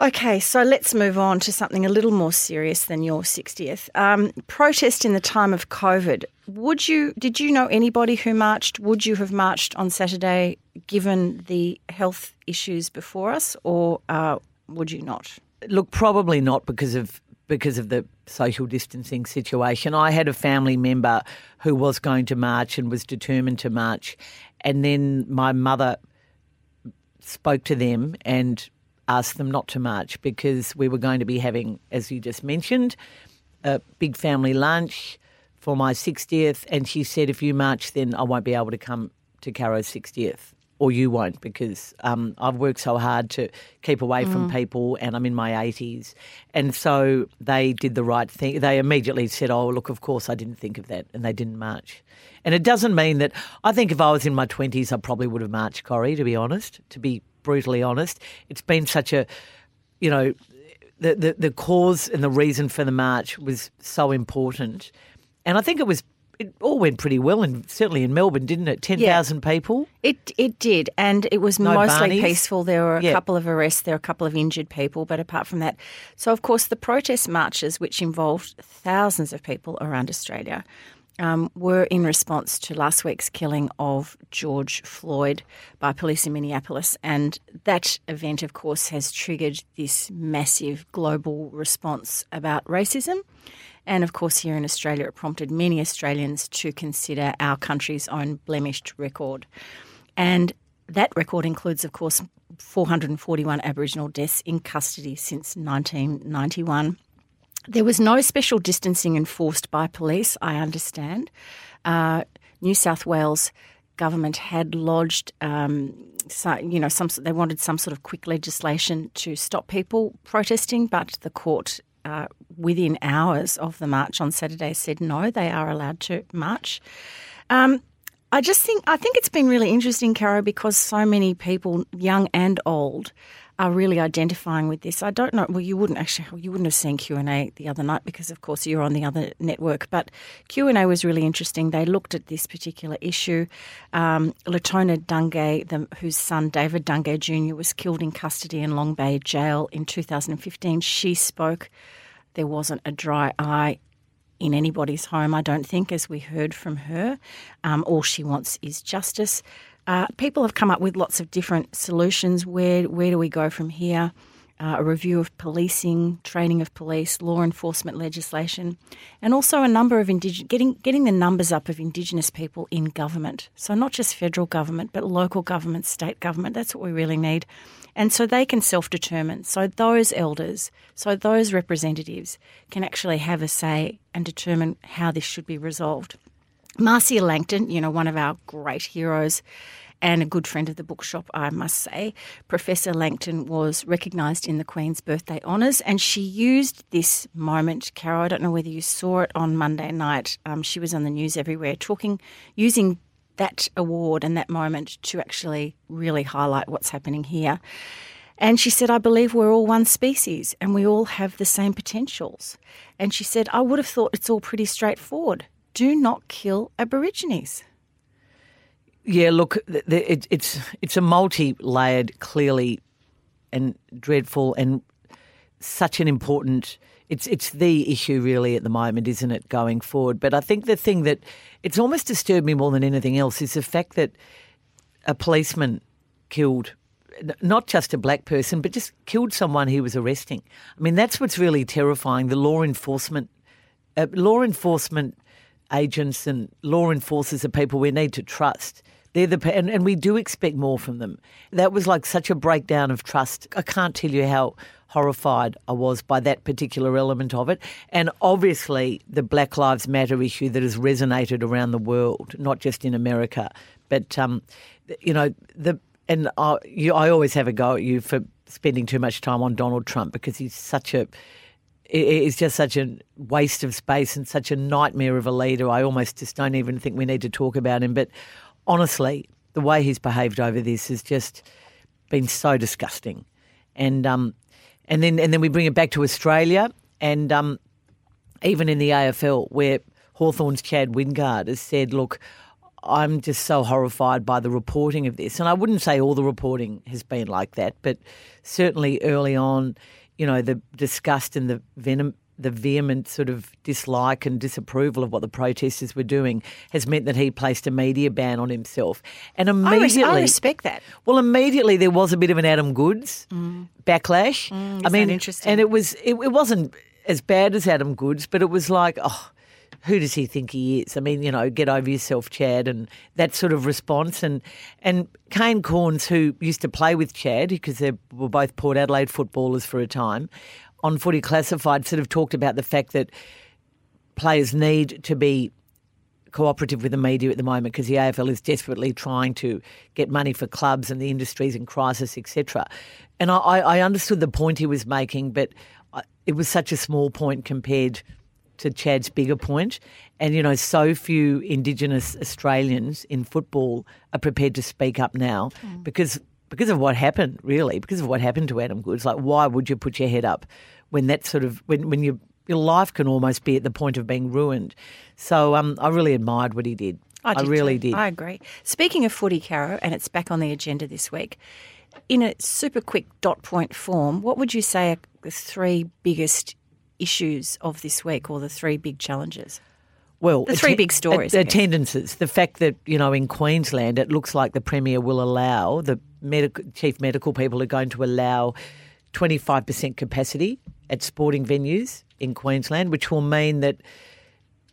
Okay, so let's move on to something a little more serious than your 60th. Um, protest in the time of COVID. Would you? Did you know anybody who marched? Would you have marched on Saturday, given the health issues before us, or uh, would you not? Look, probably not because of because of the social distancing situation. I had a family member who was going to march and was determined to march, and then my mother spoke to them and asked them not to march because we were going to be having, as you just mentioned, a big family lunch for my 60th. And she said, if you march, then I won't be able to come to Caro's 60th. Or you won't because um, I've worked so hard to keep away from people and I'm in my 80s. And so they did the right thing. They immediately said, Oh, look, of course I didn't think of that. And they didn't march. And it doesn't mean that I think if I was in my 20s, I probably would have marched, Corrie, to be honest, to be brutally honest. It's been such a, you know, the, the, the cause and the reason for the march was so important. And I think it was, it all went pretty well, and certainly in Melbourne, didn't it? 10,000 people. It it did, and it was No mostly Barneys? peaceful. There were a Yeah. couple of arrests, there were a couple of injured people, but apart from that, so of course the protest marches, which involved thousands of people around Australia, um, were in response to last week's killing of George Floyd by police in Minneapolis. And that event, of course, has triggered this massive global response about racism. And of course, here in Australia, it prompted many Australians to consider our country's own blemished record. And that record includes, of course, 441 Aboriginal deaths in custody since 1991. There was no special distancing enforced by police, I understand. Uh, New South Wales government had lodged, um, so, you know, some they wanted some sort of quick legislation to stop people protesting, but the court, uh, within hours of the march on Saturday, said no, they are allowed to march. Um, I just think I think it's been really interesting, Caro, because so many people, young and old, are really identifying with this. I don't know. Well, you wouldn't actually. You wouldn't have seen Q and A the other night because, of course, you're on the other network. But Q and A was really interesting. They looked at this particular issue. Um, Leetona Dungay, the, whose son David Dungay Jr. was killed in custody in Long Bay Jail in 2015. She spoke. There wasn't a dry eye in anybody's home, I don't think, as we heard from her. Um, all she wants is justice. Uh, people have come up with lots of different solutions. Where where do we go from here? Uh, a review of policing, training of police, law enforcement legislation, and also a number of getting getting the numbers up of Indigenous people in government. So not just federal government, but local government, state government. That's what we really need, and so they can self determine. So those elders, so those representatives, can actually have a say and determine how this should be resolved. Marcia Langton, you know, one of our great heroes and a good friend of the bookshop, I must say. Professor Langton was recognised in the Queen's Birthday Honours, and she used this moment, Carol. I don't know whether you saw it on Monday night. Um, she was on the news everywhere talking, using that award and that moment to actually really highlight what's happening here. And she said, I believe we're all one species and we all have the same potentials. And she said, I would have thought it's all pretty straightforward do not kill Aborigines. Yeah, look, it, it's it's a multi-layered, clearly, and dreadful, and such an important. It's it's the issue really at the moment, isn't it? Going forward, but I think the thing that it's almost disturbed me more than anything else is the fact that a policeman killed not just a black person, but just killed someone he was arresting. I mean, that's what's really terrifying. The law enforcement, uh, law enforcement agents and law enforcers are people we need to trust. They're the and, and we do expect more from them. That was like such a breakdown of trust. I can't tell you how horrified I was by that particular element of it. And obviously, the Black Lives Matter issue that has resonated around the world, not just in America, but um, you know the and I, you, I always have a go at you for spending too much time on Donald Trump because he's such a is just such a waste of space and such a nightmare of a leader. I almost just don't even think we need to talk about him. But honestly, the way he's behaved over this has just been so disgusting. And um, and then and then we bring it back to Australia, and um, even in the AFL, where Hawthorn's Chad Wingard has said, "Look, I'm just so horrified by the reporting of this." And I wouldn't say all the reporting has been like that, but certainly early on you know, the disgust and the venom, the vehement sort of dislike and disapproval of what the protesters were doing has meant that he placed a media ban on himself. And immediately, I, res- I respect that. Well, immediately there was a bit of an Adam Goodes mm. backlash. Mm, I mean, interesting. And it was it, it wasn't as bad as Adam Goodes, but it was like, oh, who does he think he is? I mean, you know, get over yourself, Chad, and that sort of response. And and Kane Cornes, who used to play with Chad, because they were both Port Adelaide footballers for a time, on Footy Classified, sort of talked about the fact that players need to be cooperative with the media at the moment because the AFL is desperately trying to get money for clubs and the industry's in crisis, etc. And I, I understood the point he was making, but it was such a small point compared to Chad's bigger point, and you know, so few Indigenous Australians in football are prepared to speak up now mm. because because of what happened, really, because of what happened to Adam Goodes. Like, why would you put your head up when that sort of when when you, your life can almost be at the point of being ruined? So, um, I really admired what he did. I, did I really too. did. I agree. Speaking of footy, Caro, and it's back on the agenda this week. In a super quick dot point form, what would you say are the three biggest issues of this week or the three big challenges? Well, The three big stories, I attendances. The fact that you know in Queensland, it looks like the premier will allow the medical, chief medical people are going to allow twenty five percent capacity at sporting venues in Queensland, which will mean that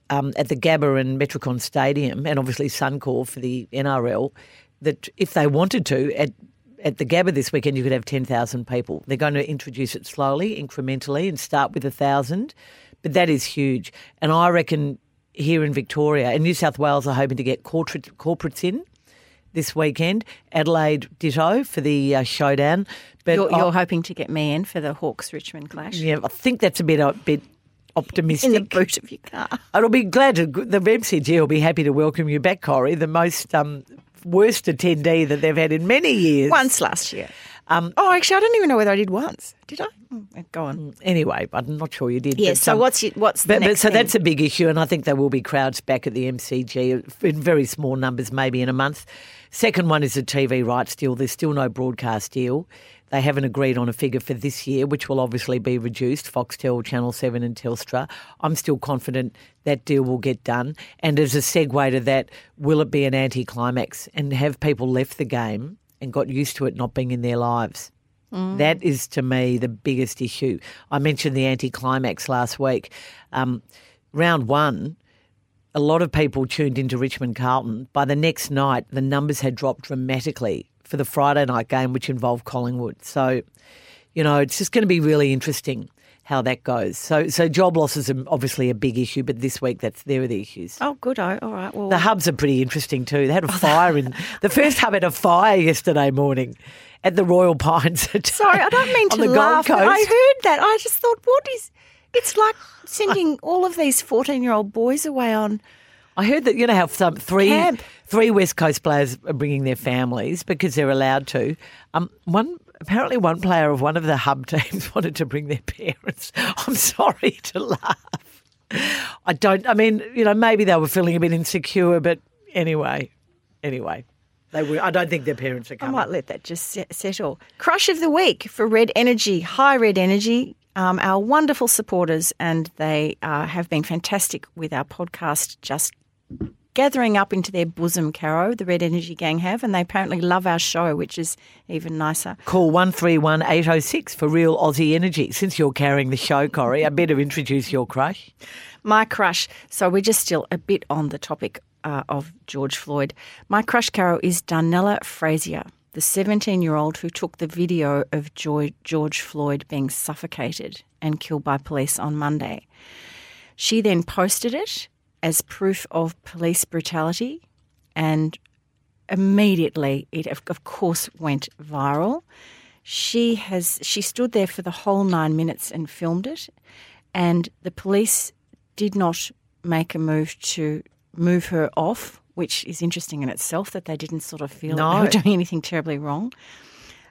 um, at the Gabba and Metricon Stadium, and obviously Suncorp for the NRL, that if they wanted to at at the Gabba this weekend, you could have 10,000 people. They're going to introduce it slowly, incrementally, and start with a 1,000. But that is huge. And I reckon here in Victoria and New South Wales are hoping to get corporate, corporates in this weekend. Adelaide, ditto for the uh, showdown. But You're, you're hoping to get me in for the Hawks Richmond clash yeah, I think that's a bit, a bit optimistic. in the boot of your car. I'll be glad to, the MCG will be happy to welcome you back, Corrie, the most um, worst attendee that they've had in many years. Once last year. Um, Oh, actually, I don't even know whether I did once. Did I? Mm, Go on. Anyway, I'm not sure you did. Yes. so um, what's your, what's the But, but so thing? that's a big issue, and I think there will be crowds back at the MCG in very small numbers, maybe in a month. Second one is the TV rights deal. There's still no broadcast deal. They haven't agreed on a figure for this year, which will obviously be reduced. Foxtel, Channel 7, and Telstra. I'm still confident that deal will get done. And as a segue to that, will it be an anticlimax and have people left the game and got used to it not being in their lives? That is to me the biggest issue. I mentioned the anticlimax last week. Um, round one, a lot of people tuned into Richmond Carlton. By the next night, the numbers had dropped dramatically for the Friday night game, which involved Collingwood. So, you know, it's just going to be really interesting how that goes. So, so job losses are obviously a big issue, but this week that's there are the issues. Oh, good. Oh, all right. Well, The hubs are pretty interesting too. They had a oh, fire in the first hub had a fire yesterday morning at the Royal Pines. sorry, I don't mean to laugh. I heard that. I just thought, what is? It's like sending all of these fourteen-year-old boys away on. I heard that you know how some three Camp. three West Coast players are bringing their families because they're allowed to. Um, one apparently one player of one of the hub teams wanted to bring their parents. I'm sorry to laugh. I don't. I mean, you know, maybe they were feeling a bit insecure, but anyway, anyway, they were. I don't think their parents are coming. I might let that just settle. Crush of the week for Red Energy, High Red Energy, um, our wonderful supporters, and they uh, have been fantastic with our podcast. Just gathering up into their bosom, Caro, the Red Energy gang have, and they apparently love our show, which is even nicer. Call one three one eight zero six for real Aussie energy. Since you're carrying the show, Corrie, I better introduce your crush. My crush. So we're just still a bit on the topic uh, of George Floyd. My crush, Caro, is Darnella Frazier, the 17 year old who took the video of George Floyd being suffocated and killed by police on Monday. She then posted it as proof of police brutality and immediately it of, course went viral she has she stood there for the whole nine minutes and filmed it and the police did not make a move to move her off which is interesting in itself that they didn't sort of feel that they were doing anything terribly wrong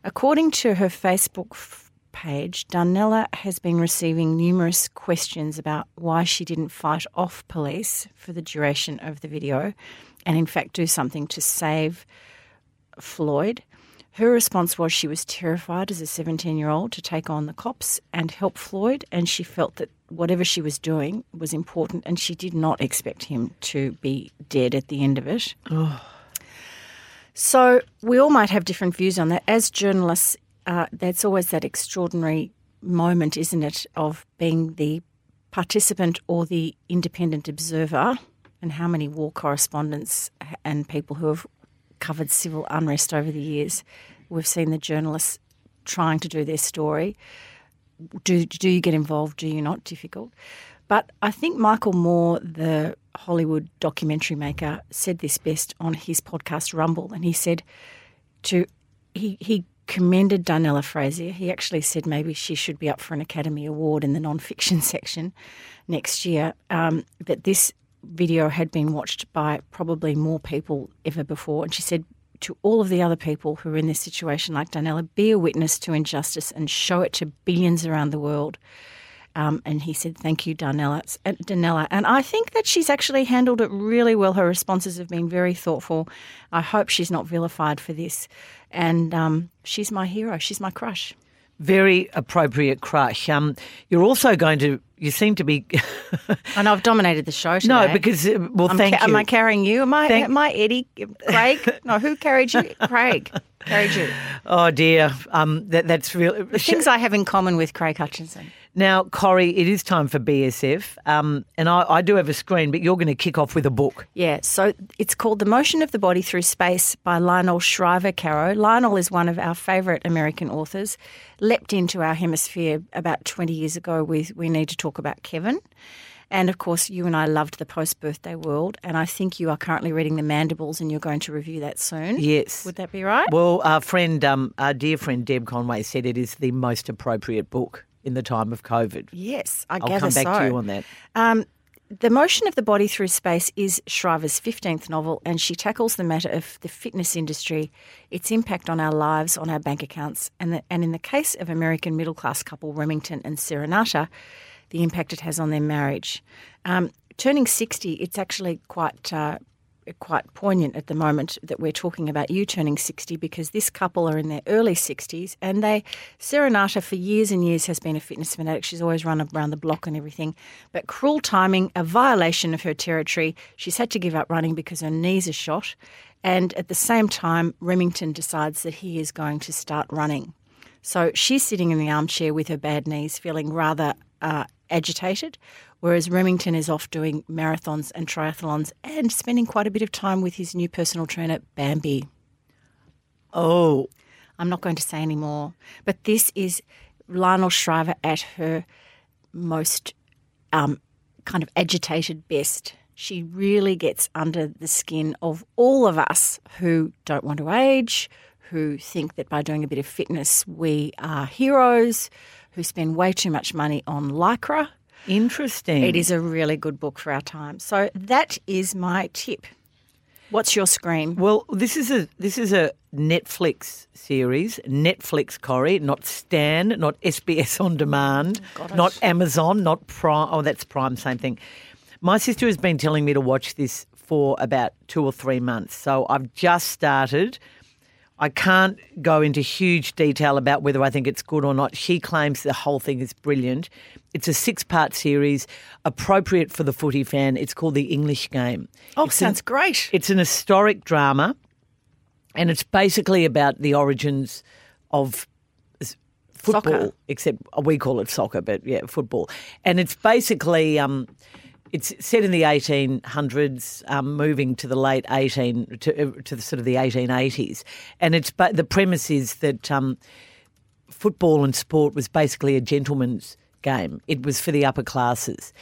according to her facebook page Darnella has been receiving numerous questions about why she didn't fight off police for the duration of the video and in fact do something to save Floyd. Her response was she was terrified as a 17 year old to take on the cops and help Floyd, and she felt that whatever she was doing was important, and she did not expect him to be dead at the end of it. So we all might have different views on that. As journalists, uh, that's always that extraordinary moment, isn't it, of being the participant or the independent observer, and how many war correspondents and people who have covered civil unrest over the years, we've seen the journalists trying to do their story. Do do you get involved? Do you not? Difficult. But I think Michael Moore, the Hollywood documentary maker, said this best on his podcast Rumble, and he said to he he commended Darnella Frazier. He actually said maybe she should be up for an Academy Award in the non-fiction section next year. Um, that this video had been watched by probably more people ever before, and she said to all of the other people who are in this situation, like Darnella, be a witness to injustice and show it to billions around the world. Um, and he said, "Thank you, Darnella." uh, Darnella, and I think that she's actually handled it really well. Her responses have been very thoughtful. I hope she's not vilified for this, and um, she's my hero. She's my crush. Very appropriate crush. Um, you're also going to. You seem to be. And I've dominated the show today. no, because uh, well, I'm thank ca- you. Am I carrying you? Am I, Thank- am I Eddie? Craig? No, who carried you? Craig carried you. oh dear. Um, that, that's real. The things I have in common with Craig Hutchison. Now, Corrie, it is time for BSF, um, and I, I do have a screen, but you're going to kick off with a book. Yeah, so it's called The Motion of the Body Through Space by Lionel Shriver Caro. Lionel is one of our favourite American authors, leapt into our hemisphere about 20 years ago with We Need to Talk About Kevin. And of course, you and I loved the post birthday world, and I think you are currently reading The Mandibles and you're going to review that soon. Yes. Would that be right? Well, our friend, um, our dear friend Deb Conway said it is the most appropriate book in the time of COVID. yes, I I'll gather come back so. to you on that. Um, the Motion of the Body Through Space is Shriver's 15th novel, and she tackles the matter of the fitness industry, its impact on our lives, on our bank accounts, and, the, and in the case of American middle class couple Remington and Serenata, the impact it has on their marriage. Um, turning 60, it's actually quite. Uh, Quite poignant at the moment that we're talking about you turning 60 because this couple are in their early 60s and they, Serenata for years and years has been a fitness fanatic. She's always run around the block and everything. But cruel timing, a violation of her territory. She's had to give up running because her knees are shot. And at the same time, Remington decides that he is going to start running. So she's sitting in the armchair with her bad knees, feeling rather uh, agitated, whereas Remington is off doing marathons and triathlons and spending quite a bit of time with his new personal trainer, Bambi. Oh, I'm not going to say any more, but this is Lionel Shriver at her most um, kind of agitated best. She really gets under the skin of all of us who don't want to age, who think that by doing a bit of fitness we are heroes, who spend way too much money on lycra. interesting. It is a really good book for our time. So that is my tip. What's your screen? Well, this is a this is a Netflix series, Netflix Corrie, not Stan, not SBS on demand, oh, it. not Amazon, not Prime. Oh, that's Prime, same thing. My sister has been telling me to watch this for about two or three months, so I've just started. I can't go into huge detail about whether I think it's good or not. She claims the whole thing is brilliant. It's a six part series, appropriate for the footy fan. It's called The English Game. Oh, It's an- sounds great. it's an historic drama, and it's basically about the origins of football, Soccer. except we call it soccer, but yeah, football. And it's basically um, it's set in the 1800s, um, moving to the late 18 to, uh, to the sort of the 1880s, and it's but the premise is that. Um, football and sport was basically a gentleman's game. It was for the upper classes.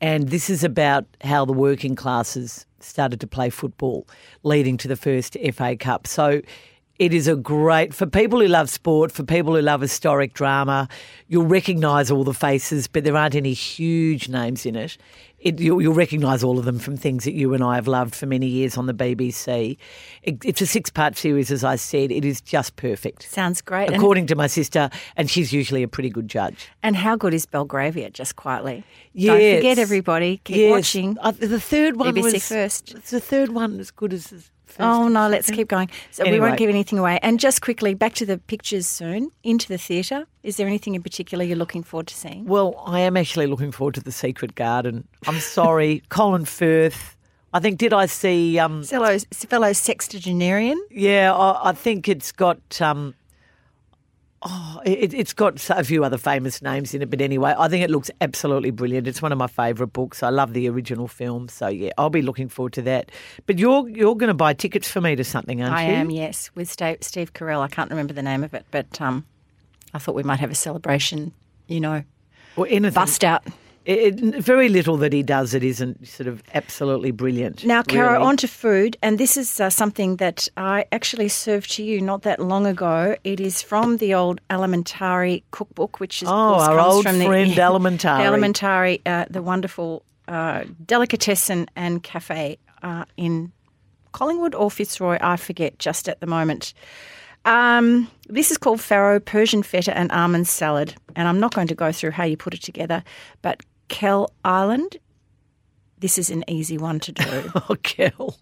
And this is about how the working classes started to play football, leading to the first FA Cup. So it is a great, for people who love sport, for people who love historic drama, you'll recognise all the faces, but there aren't any huge names in it. it you'll, you'll recognise all of them from things that you and I have loved for many years on the BBC. It, it's a six part series, as I said. It is just perfect Sounds great. And, according to my sister, and she's usually a pretty good judge. and how good is Belgravia, just quietly? Yes. Don't forget, everybody. Keep Yes. watching. Uh, the third one BBC was first. The third one as good as. Oh no, let's keep going. So we won't give anything away. And just quickly, back to the pictures soon. Into the theatre. Is there anything in particular you're looking forward to seeing? Well, I am actually looking forward to the Secret Garden. I'm sorry, Colin Firth. I think did I see? Um, Fellow, fellow sextagenarian. yeah, I, I think it's got. Um, oh, it, it's got a few other famous names in it, but anyway, I think it looks absolutely brilliant. It's one of my favourite books. I love the original film, so yeah, I'll be looking forward to that. But you're you're going to buy tickets for me to something, aren't I you? I am, yes, with Steve, Steve Carell. I can't remember the name of it, but um, I thought we might have a celebration. You know, Or anything. bust out. It, very little that he does that isn't sort of absolutely brilliant. Now, Caro, really. on to food, and this is uh, something that I actually served to you not that long ago. It is from the old Alimentari cookbook, which is Oh, course, our old from friend the, Alimentari. The Alimentari, uh, the wonderful uh, delicatessen and cafe uh, in Collingwood or Fitzroy, I forget just at the moment. Um, this is called farro Persian feta and almond salad, and I'm not going to go through how you put it together, but Kell Island. This is an easy one to do. Oh, Kel.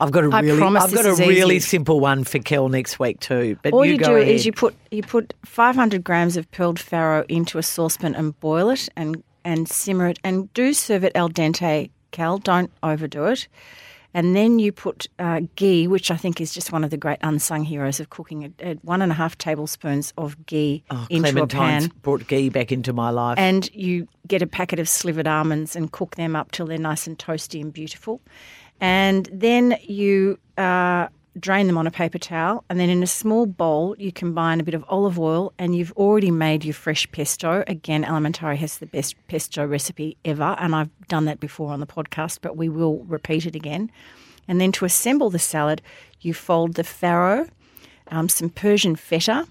I've got a I really, I've got a really easy. simple one for Kel next week too. But All you, you, do ahead. is you put you put 500 grams of pearled farro into a saucepan and boil it and and simmer it and do serve it al dente. Cal, don't overdo it. And then you put uh, ghee, which I think is just one of the great unsung heroes of cooking, one and a half tablespoons of ghee Oh, into a pan. brought ghee back into my life. And you get a packet of slivered almonds and cook them up till they're nice and toasty and beautiful. And then you uh, drain them on a paper towel. And then in a small bowl, you combine a bit of olive oil and you've already made your fresh pesto. Again, Alimentari has the best pesto recipe ever. And I've done that before on the podcast, but we will repeat it again. And then to assemble the salad, you fold the farro, um, some Persian feta,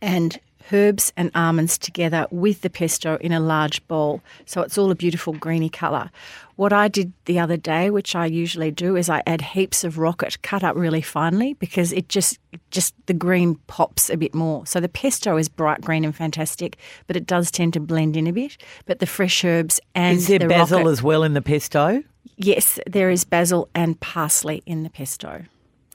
and herbs and almonds together with the pesto in a large bowl. So it's all a beautiful greeny colour. What I did the other day, which I usually do, is I add heaps of rocket cut up really finely because it just just the green pops a bit more. So the pesto is bright green and fantastic, but it does tend to blend in a bit. But the fresh herbs and is there the basil rocket, as well in the pesto? yes, there is basil and parsley in the pesto.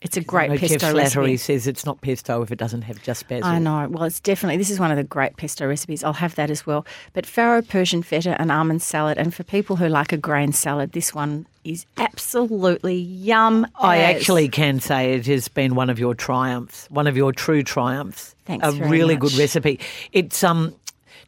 It's a great No, pesto Chef Slattery recipe. says it's not pesto if it doesn't have just basil. I know. Well, it's definitely, this is one of the great pesto recipes. I'll have that as well. But farro Persian feta and almond salad. And for people who like a grain salad, this one is absolutely yum. I as. actually can say it has been one of your triumphs, one of your true triumphs. Thanks A really much. good recipe. It's um,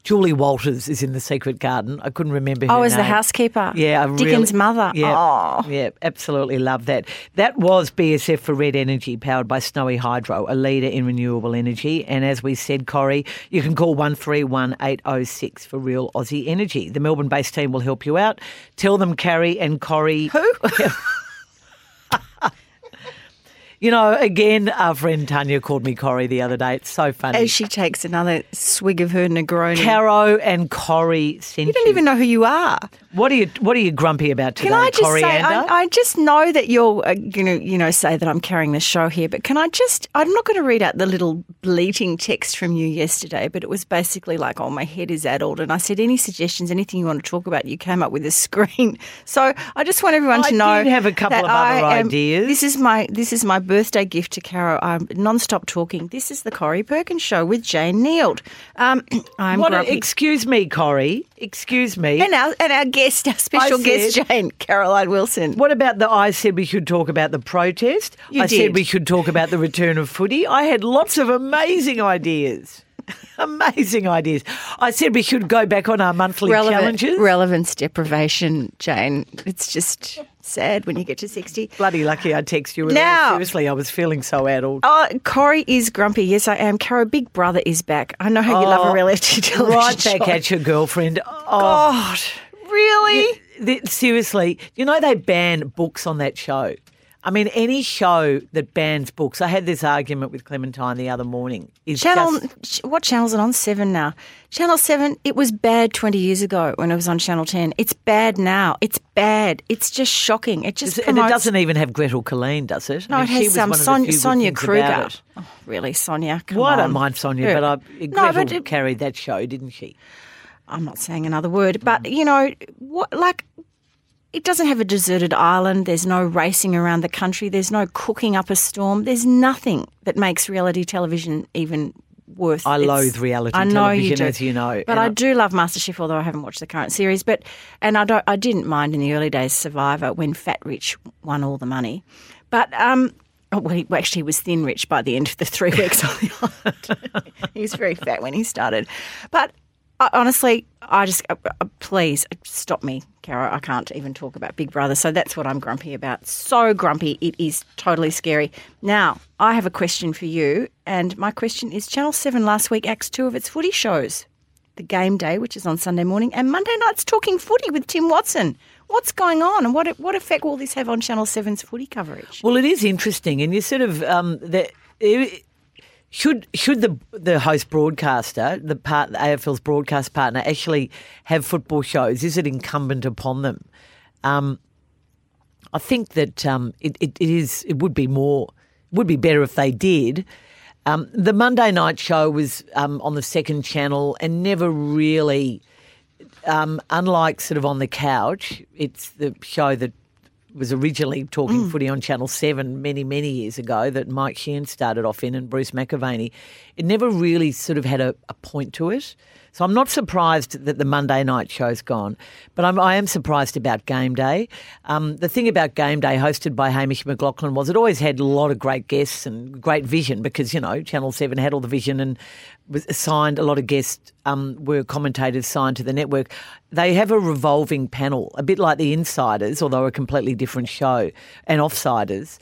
Julie Walters is in the Secret Garden. I couldn't remember. Her Oh, as the housekeeper. Yeah, I Dickens' really, mother. Yeah, Oh. yeah, absolutely love that. That was BSF for Red Energy, powered by Snowy Hydro, a leader in renewable energy. And as we said, Corrie, you can call one three one eight zero six for real Aussie energy. The Melbourne-based team will help you out. Tell them Carrie and Corrie. Who? You know, again, our friend Tanya called me Corrie the other day. It's so funny. As she takes another swig of her Negroni. Caro and Corrie sent you don't even know who you are. What are you What are you grumpy about today? Can I just say, Coriander? I, I just know that you're uh, going to, you know, say that I'm carrying the show here, but can I just, I'm not going to read out the little bleating text from you yesterday, but it was basically like, oh, my head is addled. And I said, any suggestions, anything you want to talk about? You came up with a screen. So I just want everyone I to know. I did have a couple of other am- ideas. This is my, this is my birthday gift to Caro. I'm non-stop talking. This is the Corrie Perkins show with Jane Neild. Um, I'm What a- grumpy. excuse me, Corrie. Excuse me. and our, and our guest, our special guest, said- Jane, Caroline Wilson. What about the? I said we should talk about the protest. You I did. said we should talk about the return of footy. I had lots of amazing ideas. amazing ideas. I said we should go back on our monthly challenges. relevance deprivation, Jane. It's just sad when you get to 60. Bloody lucky I text you. Now- Seriously, I was feeling so addled. Oh, Corrie is grumpy. Yes, I am. Caro, Big Brother is back. I know how you love a oh, reality television Oh, right back show. at your girlfriend. Oh, God, really? Th- seriously, you know they ban books on that show. I mean, any show that bans books. I had this argument with Clementine the other morning. Is Channel, just, what channel's it on? Seven now. Channel Seven. It was bad twenty years ago when it was on Channel Ten. It's bad now. It's bad. It's just shocking. It just and it doesn't even have Gretel Killeen, does it? No, I it mean, she has was one of the Son- Sonia Kruger. Oh, really, Sonia? Come Well, I don't mind Sonia, but I, No, Gretel but it- carried that show, didn't she? I'm not saying another word, but mm. you know what? Like, it doesn't have a deserted island. There's no racing around the country. There's no cooking up a storm. There's nothing that makes reality television even worth. I its- loathe reality I know you do. as you know, but I I- do love MasterChef, although I haven't watched the current series. But and I don't. I didn't mind in the early days Survivor when Fat Rich won all the money, but um. Oh, well, he, well, actually, he was thin rich by the end of the three weeks on the island. he was very fat when he started. But I, honestly, I just uh, uh, please stop me, Caro. I can't even talk about Big Brother. So that's what I'm grumpy about. So grumpy, it is totally scary. Now, I have a question for you, and my question is: Channel Seven last week axed two of its footy shows, the Game Day, which is on Sunday morning, and Monday night's Talking Footy with Tim Watson. What's going on, and what what effect will this have on Channel 7's footy coverage? Well, it is interesting, and you sort of um, it- should should the the host broadcaster, the part the AFL's broadcast partner, actually have football shows? Is it incumbent upon them? Um, I think that um, it, it, it is. It would be more. Would be better if they did. Um, the Monday night show was um, on the second channel and never really, um, unlike sort of on the couch, it's the show that was originally talking mm. footy on Channel 7 many, many years ago that Mike Sheehan started off in and Bruce McAvaney. It never really sort of had a, a point to it. So I'm not surprised that the Monday night show's gone, but I'm, I am surprised about Game Day. Um, the thing about Game Day, hosted by Hamish McLachlan, was it always had a lot of great guests and great vision because, you know, Channel 7 had all the vision and was assigned, a lot of guests um, were commentators signed to the network. They have a revolving panel, a bit like the Insiders, although a completely different show, and Offsiders.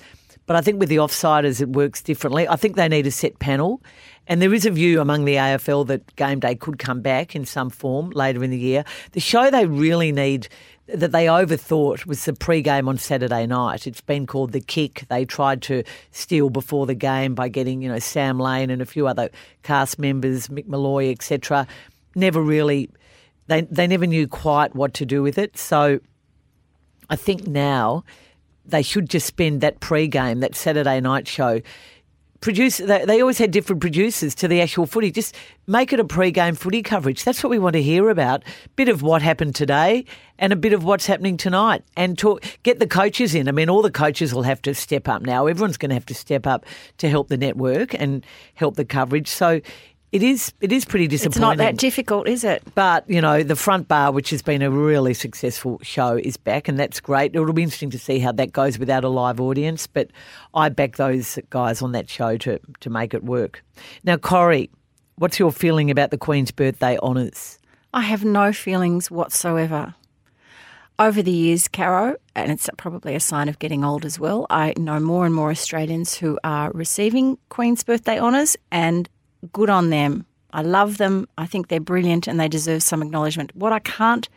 But I think with the offsiders, it works differently. I think they need a set panel. And there is a view among the AFL that game day could come back in some form later in the year. The show they really need that they overthought was the pre-game on Saturday night. It's been called the kick. They tried to steal before the game by getting, you know, Sam Lane and a few other cast members, Mick Molloy, etc. Never really they they never knew quite what to do with it. So I think now they should just spend that pre-game, that Saturday night show. Produce. They, always had different producers to the actual footy. Just make it a pre-game footy coverage. That's what we want to hear about. Bit of what happened today and a bit of what's happening tonight, and talk. Get the coaches in. I mean, all the coaches will have to step up now. Everyone's going to have to step up to help the network and help the coverage. So it is it is pretty disappointing. It's disappointing. not that difficult, is it? But, you know, the front bar, which has been a really successful show, is back, and that's great. It'll be interesting to see how that goes without a live audience, but I back those guys on that show to, to make it work. Now, Corrie, what's your feeling about the Queen's birthday honours? I have no feelings whatsoever. Over the years, Caro, and it's probably a sign of getting old as well, I know more and more Australians who are receiving Queen's birthday honours, and good on them. I love them. I think they're brilliant and they deserve some acknowledgement. What I can't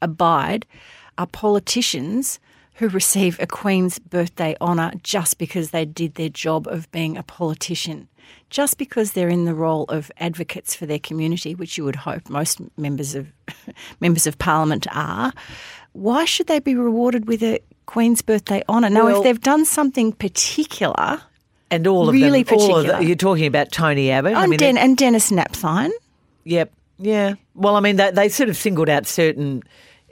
abide are politicians who receive a Queen's birthday honour just because they did their job of being a politician, just because they're in the role of advocates for their community, which you would hope most members of members of Parliament are. Why should they be rewarded with a Queen's birthday honour? Now, Well- if they've done something particular, And all of Really them, all of particular. the, you're talking about Tony Abbott. I and, mean, Den- and Dennis Napthine, Yep. Yeah. Well, I mean, they, they sort of singled out certain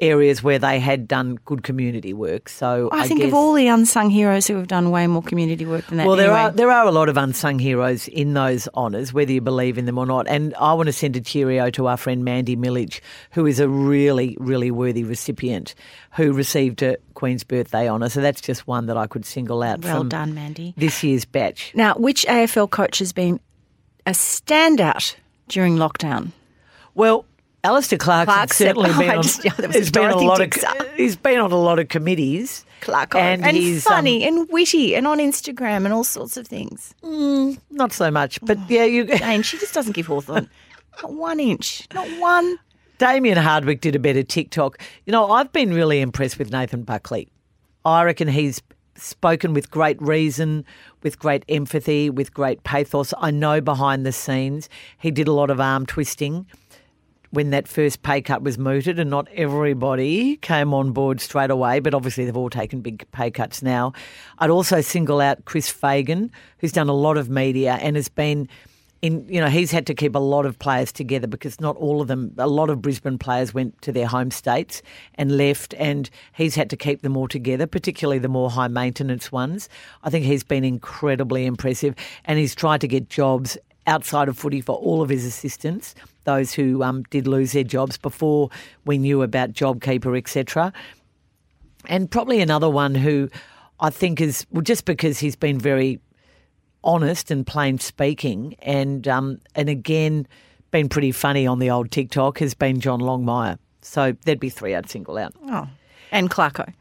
areas where they had done good community work. So I, I, think guess, of all the unsung heroes who have done way more community work than that. Well, there anyway. are there are a lot of unsung heroes in those honours, whether you believe in them or not. And I want to send a cheerio to our friend Mandy Millage, who is a really, really worthy recipient who received a Queen's Birthday honour. So that's just one that I could single out Well done, Mandy. this year's batch. Now, which AFL coach has been a standout during lockdown? Well, Alastair Clark's Clarkson. certainly Oh, been on. just- yeah, was been on a lot of. He's been on a lot of committees. Clarko. and, And, he's um, funny and witty and on Instagram and all sorts of things. not so much, but yeah, you. Jane, she just doesn't give Hawthorn not one inch, not one. Damien Hardwick did a of TikTok. You know, I've been really impressed with Nathan Buckley. I reckon he's spoken with great reason, with great empathy, with great pathos. I know behind the scenes he did a lot of arm twisting when that first pay cut was mooted, and not everybody came on board straight away, but obviously they've all taken big pay cuts now. I'd also single out Chris Fagan, who's done a lot of media and has been in you know he's had to keep a lot of players together because not all of them a lot of Brisbane players went to their home states and left and he's had to keep them all together particularly the more high maintenance ones I think he's been incredibly impressive and he's tried to get jobs outside of footy for all of his assistants those who um, did lose their jobs before we knew about JobKeeper etc and probably another one who I think is well, just because he's been very honest and plain speaking, and um, and again, been pretty funny on the old TikTok has been John Longmire. So there'd be three I'd single out. Oh, and Clarko.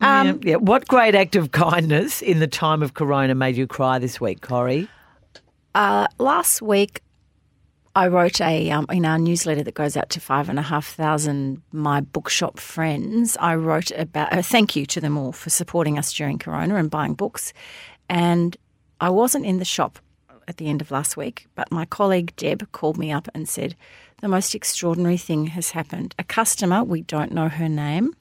yeah, yeah. What great act of kindness in the time of Corona made you cry this week, Corrie? Uh, last week, I wrote a um, in our newsletter that goes out to five and a half thousand my bookshop friends. I wrote about a thank you to them all for supporting us during Corona and buying books, and I wasn't in the shop at the end of last week, but my colleague Deb called me up and said the most extraordinary thing has happened. A customer, we don't know her name,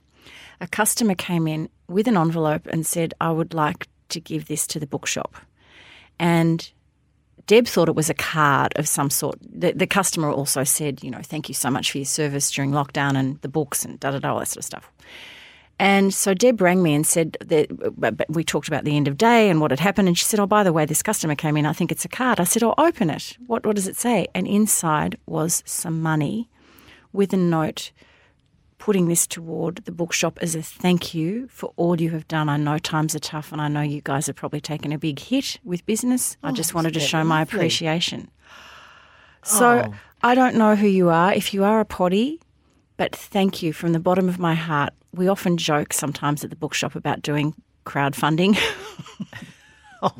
a customer came in with an envelope and said, I would like to give this to the bookshop. And Deb thought it was a card of some sort. The, the customer also said, you know, thank you so much for your service during lockdown and the books and da da da, all that sort of stuff. And so Deb rang me and said that we talked about the end of day and what had happened. And she said, "Oh, by the way, this customer came in. I think it's a card." I said, "Oh, open it. What what does it say?" And inside was some money with a note putting this toward the bookshop as a thank you for all you have done. I know times are tough and I know you guys have probably taken a big hit with business. I just wanted to show my appreciation. So I don't know who you are. If you are a potty, but thank you from the bottom of my heart. We often joke sometimes at the bookshop about doing crowdfunding.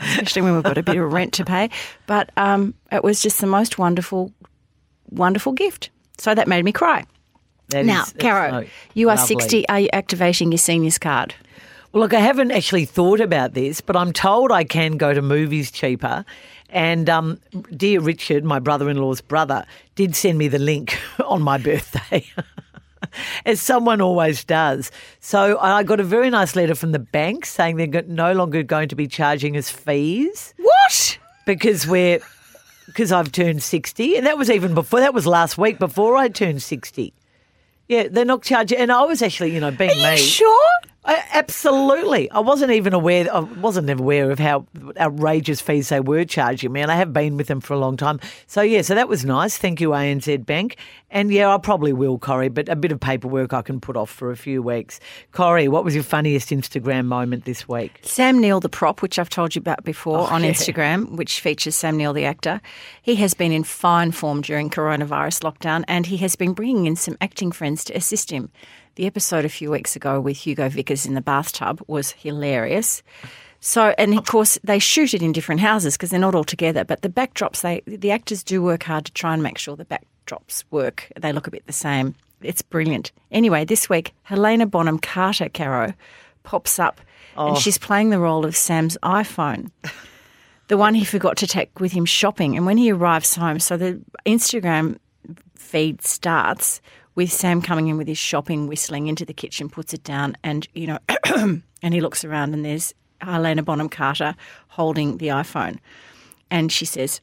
Especially when we've got a bit of rent to pay. But um, it was just the most wonderful, wonderful gift. So that made me cry. That Now, is- Caro, so you are lovely. 60. Are you activating your seniors card? Well, look, I haven't actually thought about this, but I'm told I can go to movies cheaper. And um, dear Richard, my brother in law's brother, did send me the link on my birthday, as someone always does. So I got a very nice letter from the bank saying they're no longer going to be charging us fees What? because we're because I've turned 60. And that was even before, that was last week before I turned 60. Yeah, they're not charging. And I was actually, you know, being Are me. you sure? I, absolutely. I wasn't even aware. I wasn't aware of how outrageous fees they were charging me, and I have been with them for a long time. So yeah, so that was nice. Thank you, ANZ Bank. And yeah, I probably will, Corrie. But a bit of paperwork I can put off for a few weeks. Corrie, what was your funniest Instagram moment this week? Sam Neill, the prop, which I've told you about before Oh, on yeah. Instagram, which features Sam Neill, the actor. He has been in fine form during coronavirus lockdown and he has been bringing in some acting friends to assist him. The episode a few weeks ago with Hugo Vickers in the bathtub was hilarious. So, and of course, they shoot it in different houses because they're not all together. But the backdrops, they the actors do work hard to try and make sure the backdrops work. They look a bit the same. It's brilliant. Anyway, this week, Helena Bonham Carter Caro pops up, and oh. she's playing the role of Sam's iPhone, the one he forgot to take with him shopping. And when he arrives home, so the Instagram feed starts with Sam coming in with his shopping, whistling into the kitchen, puts it down, and you know, and he looks around, and there's Helena Bonham Carter holding the iPhone, and she says.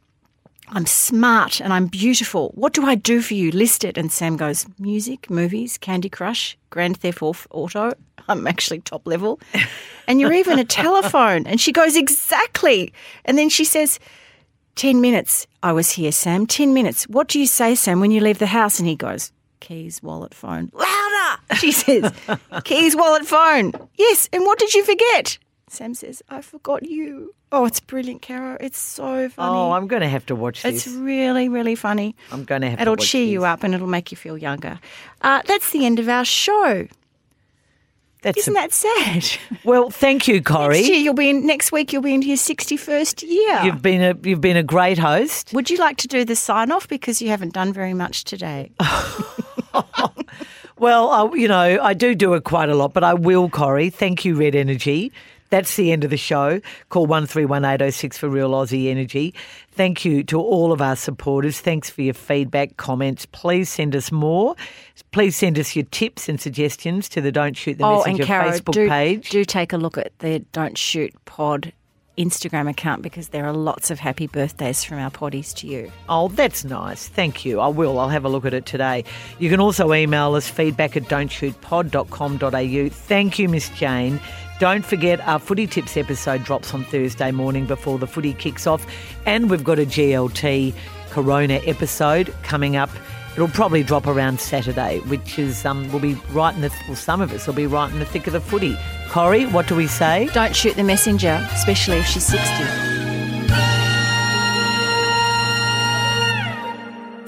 I'm smart and I'm beautiful. What do I do for you? List it. And Sam goes, music, movies, Candy Crush, Grand Theft Auto. I'm actually top level. And you're even a telephone. And she goes, exactly. And then she says, 10 minutes. I was here, Sam. 10 minutes. What do you say, Sam, when you leave the house? And he goes, keys, wallet, phone. Louder. She says, keys, wallet, phone. Yes. And what did you forget? Sam says, I forgot you. Oh, it's brilliant, Caro. It's so funny. Oh, I'm going to have to watch this. It's really, really funny. I'm going to have It'll to watch cheer you up and it'll make you feel younger. Uh, that's the end of our show. That's Isn't a- that sad? well, thank you, Corrie. Next year you'll be in, next week you'll be into your sixty first year. You've been a you've been a great host. Would you like to do the sign off because you haven't done very much today? Well, uh, you know, I do do it quite a lot, but I will, Corrie. Thank you, Red Energy. That's the end of the show. Call 131806 for Real Aussie Energy. Thank you to all of our supporters. Thanks for your feedback, comments. Please send us more. Please send us your tips and suggestions to the Don't Shoot the oh, and Messenger Caro, Facebook do, page. do take a look at the Don't Shoot Pod Instagram account because there are lots of happy birthdays from our poddies to you. Oh, that's nice. Thank you. I will. I'll have a look at it today. You can also email us feedback at don'tshootpod.com.au. Thank you, Miss Jane. Don't forget our footy tips episode drops on Thursday morning before the footy kicks off. And we've got a GLT Corona episode coming up. It'll probably drop around Saturday, which is um will be right in the well, some of us will be right in the thick of the footy. Corrie, what do we say? Don't shoot the messenger, especially if she's 60.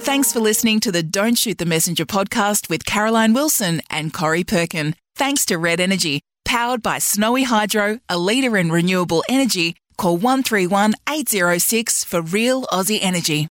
Thanks for listening to the Don't Shoot the Messenger podcast with Caroline Wilson and Corrie Perkin. Thanks to Red Energy, powered by Snowy Hydro, a leader in renewable energy. Call 131 806 for real Aussie energy.